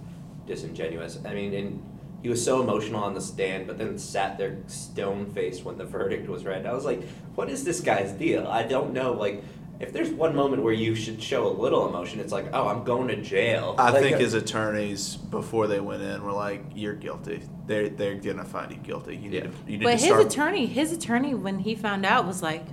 disingenuous. I mean, and he was so emotional on the stand, but then sat there stone faced when the verdict was read. I was like, what is this guy's deal? I don't know. Like, if there's one moment where you should show a little emotion, it's like, oh, I'm going to jail. I Like, think uh, his attorneys before they went in were like, "You're guilty. They're they're gonna find you guilty. You need Yeah. to you need But to his start." attorney, his attorney, when he found out, was like,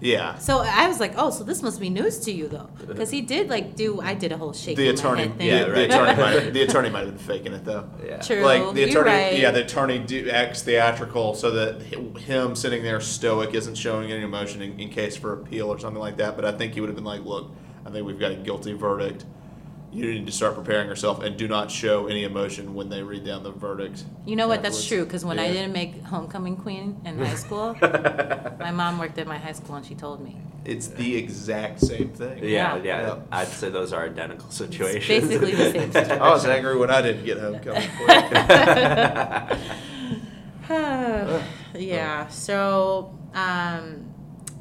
yeah, so I was like, oh, so this must be news to you though, uh-huh. because he did like do. I did a whole shake. the of my attorney, head thing. yeah, Yeah, the right. attorney, might, the attorney might have been faking it though. Yeah. True. Like the You're attorney, right. yeah, the attorney do, acts theatrical so that him sitting there stoic isn't showing any emotion in, in case for appeal or something like that. But I think he would have been like, "Look, I think we've got a guilty verdict. You need to start preparing yourself and do not show any emotion when they read down the verdict." You know what? That's true. Because when I didn't make homecoming queen in high school, my mom worked at my high school and she told me. It's the exact same thing. Yeah, Yeah. yeah, Yeah. I'd say those are identical situations. basically the same situation. I was angry when I didn't get homecoming. Queen. yeah. So um,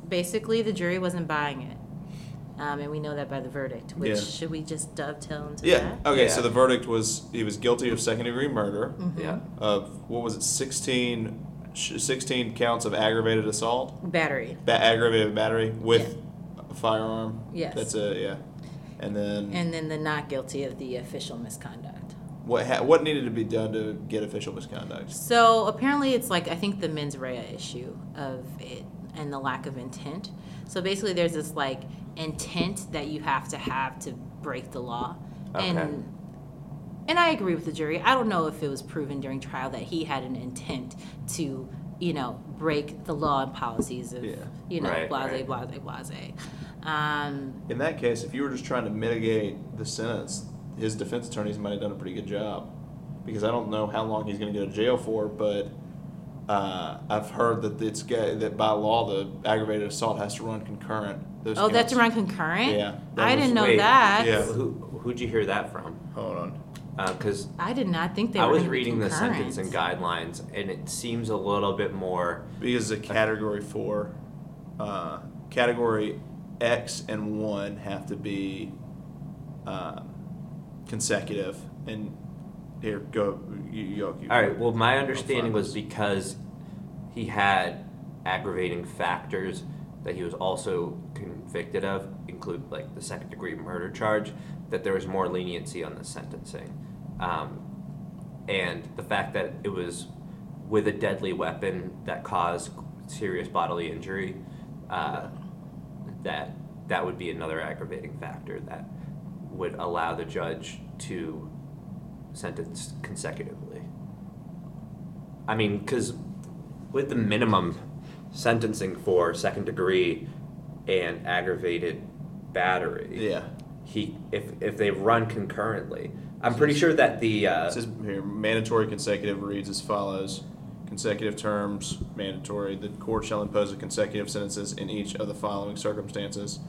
basically, the jury wasn't buying it, um, and we know that by the verdict. Which Yeah. should we just dovetail into yeah. that? Okay. Yeah. So the verdict was he was guilty of second degree murder yeah. of what was it 16, 16 counts of aggravated assault, Battery. ba- aggravated battery with a firearm. Yes. That's it. Yeah. And then And then the not guilty of the official misconduct. what ha- what needed to be done to get official misconduct? So apparently, it's like I think the mens rea issue of it and the lack of intent. So basically, there's this like intent that you have to have to break the law, Okay. and and I agree with the jury. I don't know if it was proven during trial that he had an intent to you know break the law and policies of Yeah. you know Right, blase right. blase blase. Um, In that case, if you were just trying to mitigate the sentence, his defense attorneys might have done a pretty good job. Because I don't know how long he's going to go to jail for, but uh, I've heard that it's ga- that by law the aggravated assault has to run concurrent. Those oh, that's counts- run concurrent. Yeah, that I was- didn't know Wait, that. Yeah. Who who'd you hear that from? Hold on. Because I did not think they I were was gonna reading the concurrent. sentencing guidelines, and it seems a little bit more. Because the category four, uh, category X and one have to be um, consecutive. And here, go. You, you, you All right. Well, my understanding was because he had aggravating factors that he was also convicted of, include like the second degree murder charge, that there was more leniency on the sentencing, um, and the fact that it was with a deadly weapon that caused serious bodily injury, uh, that that would be another aggravating factor that would allow the judge to sentence consecutively. I mean, because with the minimum sentencing for second degree and aggravated battery, Yeah. he if if they run concurrently, I'm pretty sure that the uh, It says here mandatory consecutive reads as follows: consecutive terms, mandatory. The court shall impose a consecutive sentences in each of the following circumstances.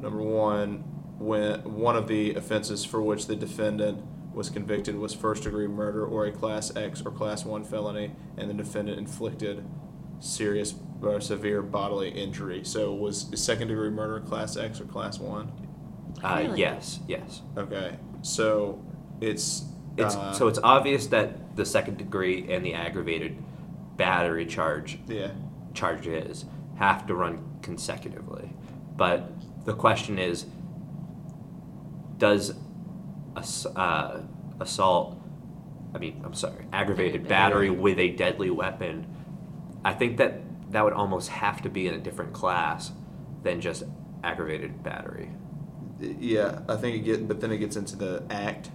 Number one, when one of the offenses for which the defendant was convicted was first degree murder or a class X or class one felony, and the defendant inflicted serious or severe bodily injury. So was second degree murder class X or class one? uh, Really? yes, yes. Okay, so it's It's uh, so it's obvious that the second degree and the aggravated battery charge yeah. charges have to run consecutively. But the question is, does ass- uh, assault, I mean, I'm sorry, aggravated battery with a deadly weapon, I think that that would almost have to be in a different class than just aggravated battery. Yeah, I think it get, but then it gets into the act.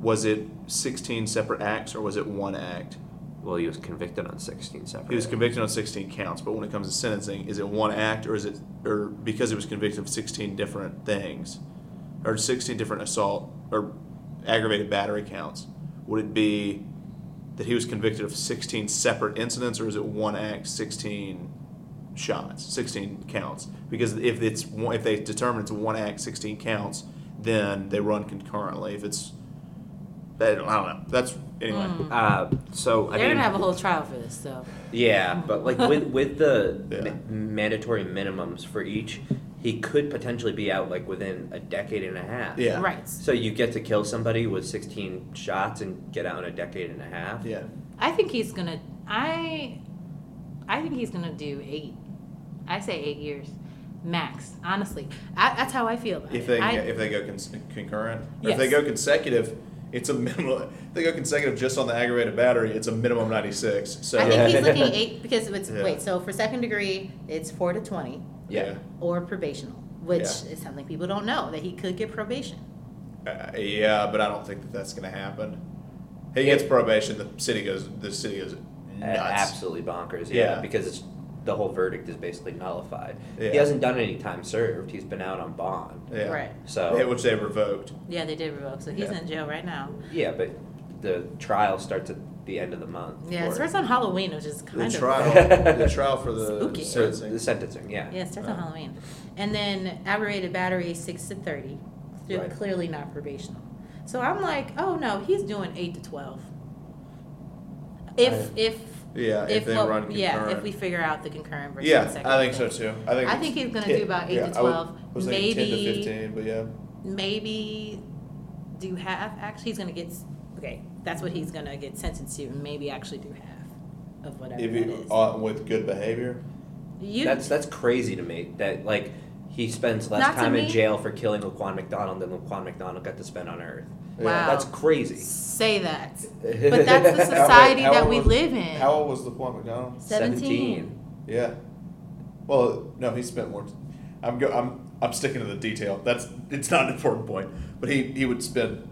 Was it 16 separate acts or was it one act? Well, he was convicted on 16 separate. He was convicted on 16 counts, but when it comes to sentencing, is it one act or is it, or because he was convicted of 16 different things, or 16 different assault or aggravated battery counts, would it be that he was convicted of 16 separate incidents or is it one act, 16 shots, 16 counts? Because if it's one, if they determine it's one act, 16 counts, then they run concurrently. If it's, I don't know. That's anyway. Uh, so I They're mean, gonna have a whole trial for this, so. Yeah, but like with with the Yeah. ma- mandatory minimums for each, he could potentially be out like within a decade and a half. Yeah. Right. So you get to kill somebody with 16 shots and get out in a decade and a half. Yeah. I think he's gonna. I. I think he's gonna do eight. I say eight years, max. Honestly, I, that's how I feel about If it. they I, if they go cons- concurrent, or if they go consecutive, it's a minimum. If they go consecutive just on the aggravated battery, it's a minimum ninety six. So I think he's looking eight because it's Yeah. wait. So for second degree, it's four to twenty yeah, or probational, which Yeah. is something people don't know that he could get probation. uh, yeah, but I don't think that that's going to happen. He gets probation. The city goes. The city goes nuts. Absolutely bonkers. Yeah, Yeah. because it's the whole verdict is basically nullified. Yeah. He hasn't done any time served. He's been out on bond. Yeah. Right. So Yeah, which they revoked. Yeah, they did revoke, so he's Yeah. in jail right now. yeah, but the trial starts at the end of the month. Yeah, it for- starts on Halloween, which is kind The of trial. the trial for the Spooky. sentencing. the sentencing. Yeah. Yeah, it starts on Oh. Halloween. And then aggravated battery, six to thirty. Still Right. clearly not probational. So I'm like, oh no, he's doing eight to twelve. If I- if Yeah, if, they what- run concurrent. yeah, if we figure out the concurrent versus yeah, second I think so thing. too. I think. I think he's gonna 10 do about eight yeah, to I would- 12, was thinking ten to maybe- fifteen, but yeah. Maybe do half. Actually, he's gonna get. s- Okay, that's what he's gonna get sentenced to. and Maybe actually do half of whatever If that you is. uh, with good behavior. you, That's that's crazy to me. That like he spends less Not to time in me. jail for killing Laquan McDonald than Laquan McDonald got to spend on Earth. Wow. That's crazy. say that, but that's the society how that old we was- live in. How old was Laquan McDonald? 17. Yeah. Well, no, he spent more. I'm go. I'm. I'm sticking to the detail. That's. It's not an important point, but he he would spend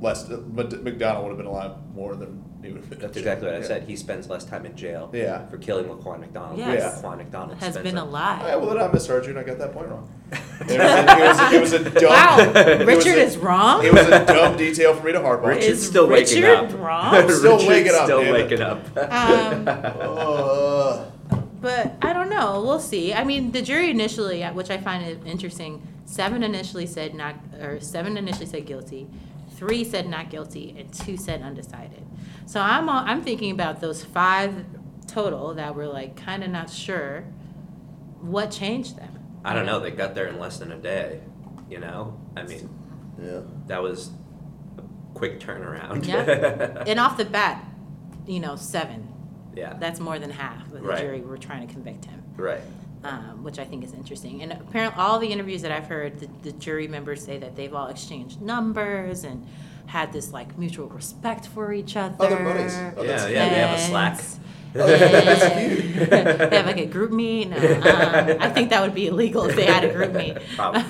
less. But McDonald would have been alive more than he would have been. That's exactly what I Yeah. said. He spends less time in jail Yeah. for killing Laquan McDonald. Yes. than Laquan McDonald has spends been on- alive. Yeah, well, then I misheard you and I got that point wrong. It was a, it was a, it was a dumb. Wow, Richard a- is wrong. It was a dumb detail for me to harp on. Richard's Is still waking Richard up. wrong? Still Richard's waking up, Still damn waking up. Um, Uh, But I don't know. We'll see. I mean, the jury initially, uh, which I find interesting, seven initially said not, or seven initially said guilty, three said not guilty, and two said undecided. So I'm all, I'm thinking about those five total that were like kind of not sure what changed them. I don't know. They got there in less than a day. You know, I mean, yeah. that was a quick turnaround. Yeah. And off the bat, you know, seven. yeah. That's more than half of the Right. jury were trying to convict him. right. Um, which I think is interesting. And apparently, all the interviews that I've heard, the, the jury members say that they've all exchanged numbers and had this like mutual respect for each other. Oh, they're buddies. Oh, Yeah, yeah. They have a Slack. Oh, that's and- they have like a group meet. No, um, I think that would be illegal if they had a group meet. Probably.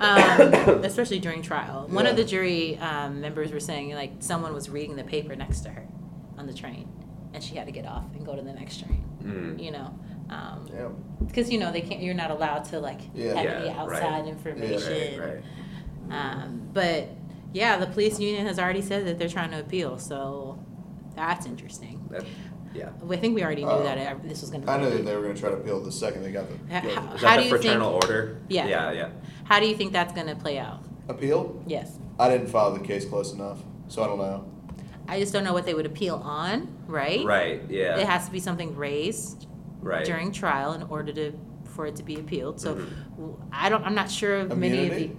um, especially during trial. One of the jury um, members were saying like someone was reading the paper next to her on the train, and she had to get off and go to the next train. Mm. You know, um, Yeah. because you know they can't. You're not allowed to like Yeah. have Yeah, any right. outside Yeah, information. Right. Right. Um, but yeah, the police union has already said that they're trying to appeal. So that's interesting. That, yeah. I think we already knew Uh, that it, this was going to. I knew that they were going to try to appeal the second they got the Ha- guilty. How that do the you fraternal think- order? Yeah. Yeah. Yeah. How do you think that's going to play out? appeal. Yes, I didn't follow the case close enough, so I don't know. I just don't know what they would appeal on. Right. Right. Yeah. It has to be something raised right. during trial in order to for it to be appealed. So Mhm. w- I don't. I'm not sure of many of the.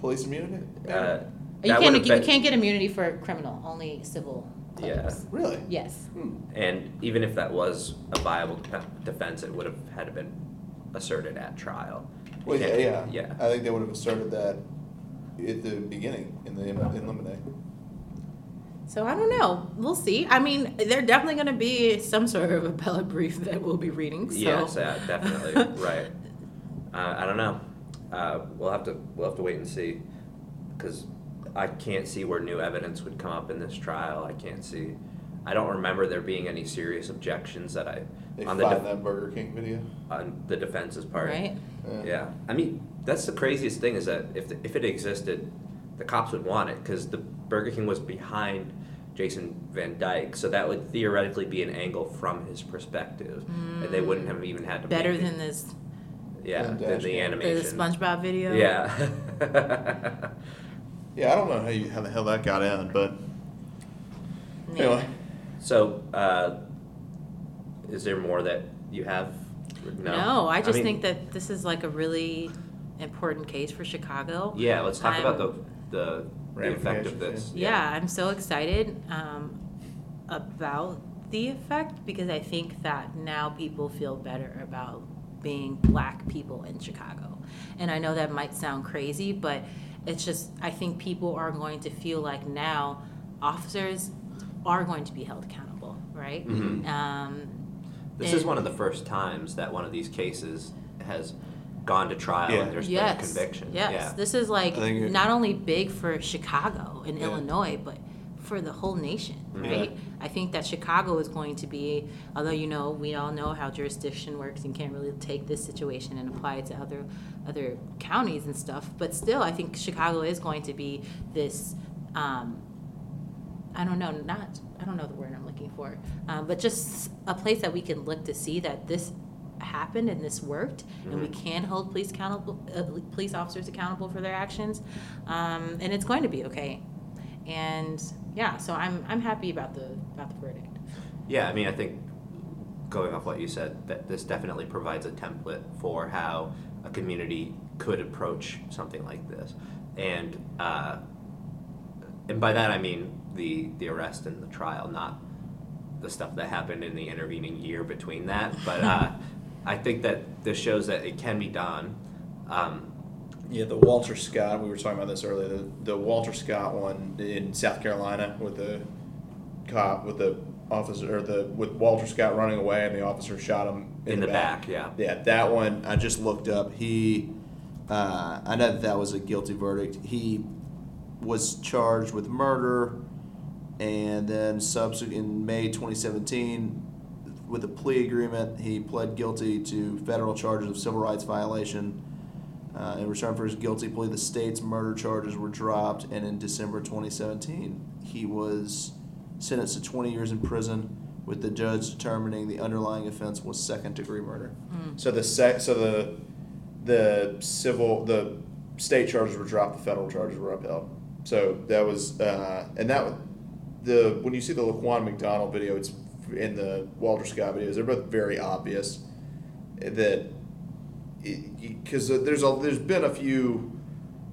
Police immunity? Uh, You can't. would've You can't get immunity for criminal. Only civil. Yeah. Really? Yes. Hmm. And even if that was a viable de- defense, it would have had to been asserted at trial. Well, yeah, yeah. Yeah. I think they would have asserted that at the beginning in the in limine. So I don't know. We'll see. I mean, there definitely going to be some sort of appellate brief that we'll be reading. So. Yes, yeah, definitely. right. Uh, I don't know. Uh, we'll have to we'll have to wait and see, because I can't see where new evidence would come up in this trial. I can't see. I don't remember there being any serious objections that I They on the find def- that Burger King video. on the defense's part. Right? Yeah. I mean, that's the craziest thing is that if, if it existed, the cops would want it because the Burger King was behind Jason Van Dyke, so that would theoretically be an angle from his perspective, and they wouldn't have even had to Better make it- than this yeah Than than the Dashboard. the. SpongeBob video. Yeah. Yeah, I don't know how, you, how the hell that got in, but Yeah. anyway. so, uh, is there more that you have? No, I just mean, think that this is like a really important case for Chicago. Yeah, let's talk I'm- about the the, the effect of this. Yeah, I'm so excited um, about the effect because I think that now people feel better about being black people in Chicago. And I know that might sound crazy, but it's just, I think people are going to feel like now officers are going to be held accountable, right? Mhm. Um, This is one of the first times that one of these cases has gone to trial Yeah. and there's yes, been a conviction. Yes, Yeah. this is like I think it- not only big for Chicago and Yeah. Illinois, but for the whole nation, Mhm. right? I think that Chicago is going to be, although you know we all know how jurisdiction works and can't really take this situation and apply it to other other counties and stuff, but still, I think Chicago is going to be this. Um, I don't know, not I don't know the word I'm looking for, um, but just a place that we can look to see that this happened and this worked, and we Mhm. can hold police accountable, uh, police officers accountable for their actions, um, and it's going to be okay. And yeah, so I'm I'm happy about the about the verdict. Yeah, I mean, I think going off what you said, that this definitely provides a template for how a community could approach something like this, and uh, and by that I mean the the arrest and the trial, not the stuff that happened in the intervening year between that. But uh, I think that this shows that it can be done. Um, Yeah, the Walter Scott, we were talking about this earlier, the, the Walter Scott one in South Carolina with the cop, with the officer, or the, with Walter Scott running away and the officer shot him in, in the back, yeah. Yeah, that one I just looked up. He, uh, I know that that was a guilty verdict. He was charged with murder, and then subsequent in May 2017, with a plea agreement, he pled guilty to federal charges of civil rights violation. Uh, in return for his guilty plea, the state's murder charges were dropped, and in December 2017, he was sentenced to 20 years in prison, with the judge determining the underlying offense was second degree murder. So the sec, so the the civil the state charges were dropped, the federal charges were upheld. So that was uh, and that the when you see the Laquan McDonald video, it's in the Walter Scott videos. They're both very obvious that because there's a there's been a few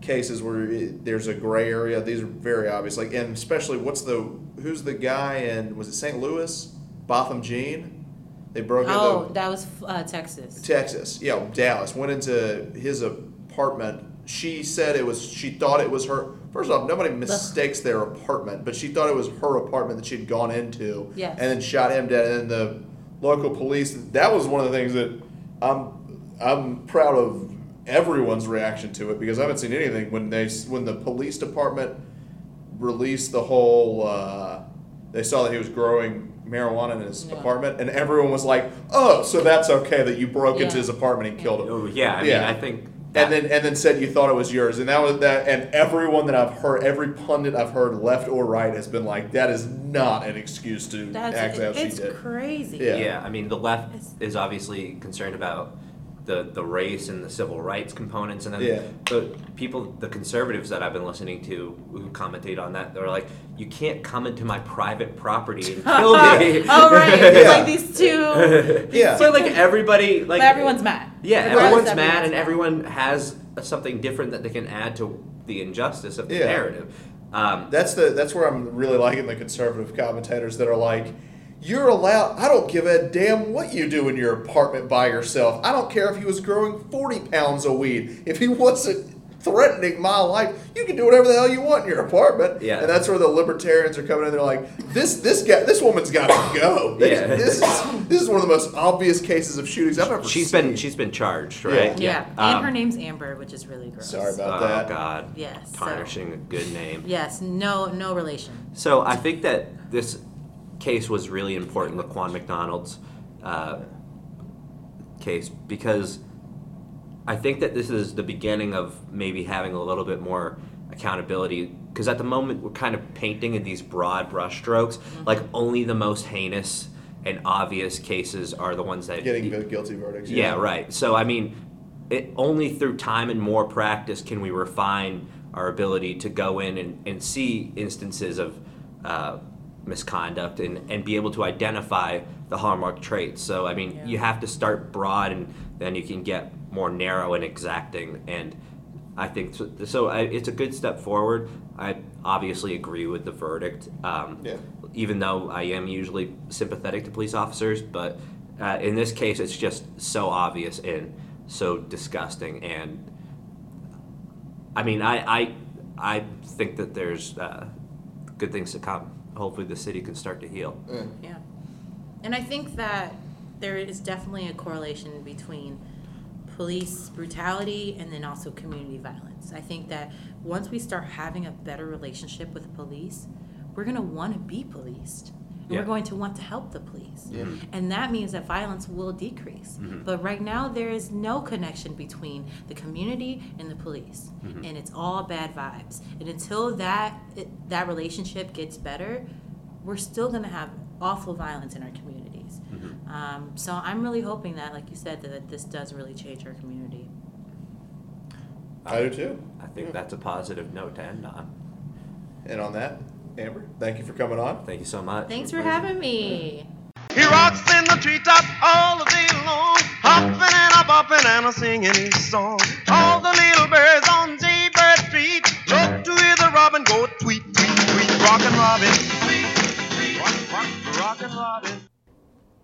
cases where it, there's a gray area. These are very obvious. Like and especially what's the who's the guy and was it St. Louis Botham Jean? They broke Oh, that was uh, Texas. Texas, yeah, Dallas. Went into his apartment. She said it was. She thought it was her. First off, nobody mistakes their apartment, but she thought it was her apartment that she'd gone into. Yes. And then shot him dead. And then the local police. That was one of the things that I'm. I'm proud of everyone's reaction to it because I haven't seen anything when they when the police department released the whole. Uh, they saw that he was growing marijuana in his Yeah. apartment, and everyone was like, "Oh, so that's okay that you broke into his apartment and killed him." Oh, yeah, I Yeah. mean, I think. That- and then and then said you thought it was yours, and that was that. And everyone that I've heard, every pundit I've heard, left or right, has been like, "That is not an excuse to That's act how she it's did." crazy. Yeah. Yeah, I mean, the left is obviously concerned about the the race and the civil rights components, and then Yeah. the people, the conservatives that I've been listening to, who commentate on that, they're like, "You can't come into my private property and kill me." oh right, Yeah. like these two. Yeah. so like everybody, like but everyone's mad. Yeah, Regardless, everyone's mad, and everyone has something different that they can add to the injustice of the Yeah. narrative. Um, That's the that's where I'm really liking the conservative commentators that are like, "You're allowed. I don't give a damn what you do in your apartment by yourself. I don't care if he was growing forty pounds of weed. If he wasn't." threatening my life. You can do whatever the hell you want in your apartment. Yeah. And that's where the libertarians are coming in. They're like, this this guy, this woman's got to go. They- Yeah. This is this is one of the most obvious cases of shootings I've ever She's seen. been she's been charged, right? Yeah, Um, and her name's Amber, which is really gross. Sorry about oh that. God. Yes, so- Tarnishing a good name. Yes, no, no relation. So I think that this case was really important, Laquan McDonald's uh, case, because I think that this is the beginning of maybe having a little bit more accountability. Because at the moment, we're kind of painting in these broad brushstrokes, like only the most heinous and obvious cases are the ones that Getting the guilty verdicts. yeah, right. So I mean, it only through time and more practice can we refine our ability to go in and, and see instances of uh, misconduct and, and be able to identify the hallmark traits. So I mean, Yeah. you have to start broad and then you can get more narrow and exacting. And I think so. so I, it's a good step forward. I obviously agree with the verdict. Um, Yeah. even though I am usually sympathetic to police officers, but uh, in this case, it's just so obvious and so disgusting. And I mean, I I, I think that there's uh, good things to come. Hopefully, the city can start to heal. Mm. Yeah. And I think that there is definitely a correlation between police brutality and then also community violence. I think that once we start having a better relationship with police, we're going to want to be policed. And Yeah. we're going to want to help the police. Yeah. Mm-hmm. And that means that violence will decrease. Mm-hmm. But right now, there is no connection between the community and the police. Mm-hmm. And it's all bad vibes. And until that, it, that relationship gets better, we're still going to have awful violence in our communities. Um, so I'm really hoping that, like you said, that, that this does really change our community. I do too. I think that's a positive note to end on. And on that, Amber, thank you for coming on. Thank you so much. Thanks for having me. He rocks in the treetop all the day long, hopping and a bopping and a singing his song. All the little birds on Jaybird Street look to hear the robin go tweet, tweet, tweet, rockin' robin, tweet, tweet, rock, rock, rockin' robin.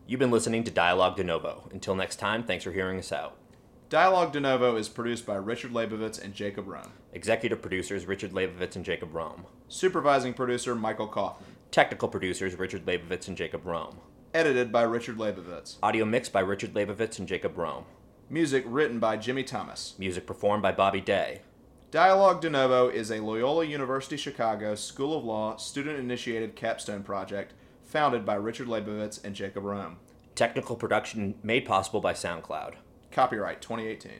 You've been listening to Dialogue De Novo. Until next time, thanks for hearing us out. Dialogue De Novo is produced by Richard Leibovitz and Jacob Rome. Executive producers Richard Leibovitz and Jacob Rome. Supervising producer Michael Kaufman. Technical producers Richard Leibovitz and Jacob Rome. Edited by Richard Leibovitz. Audio mixed by Richard Leibovitz and Jacob Rome. Music written by Jimmy Thomas. Music performed by Bobby Day. Dialogue De Novo is a Loyola University Chicago School of Law student initiated capstone project founded by Richard Leibovitz and Jacob Rome. Technical production made possible by SoundCloud. Copyright 2018.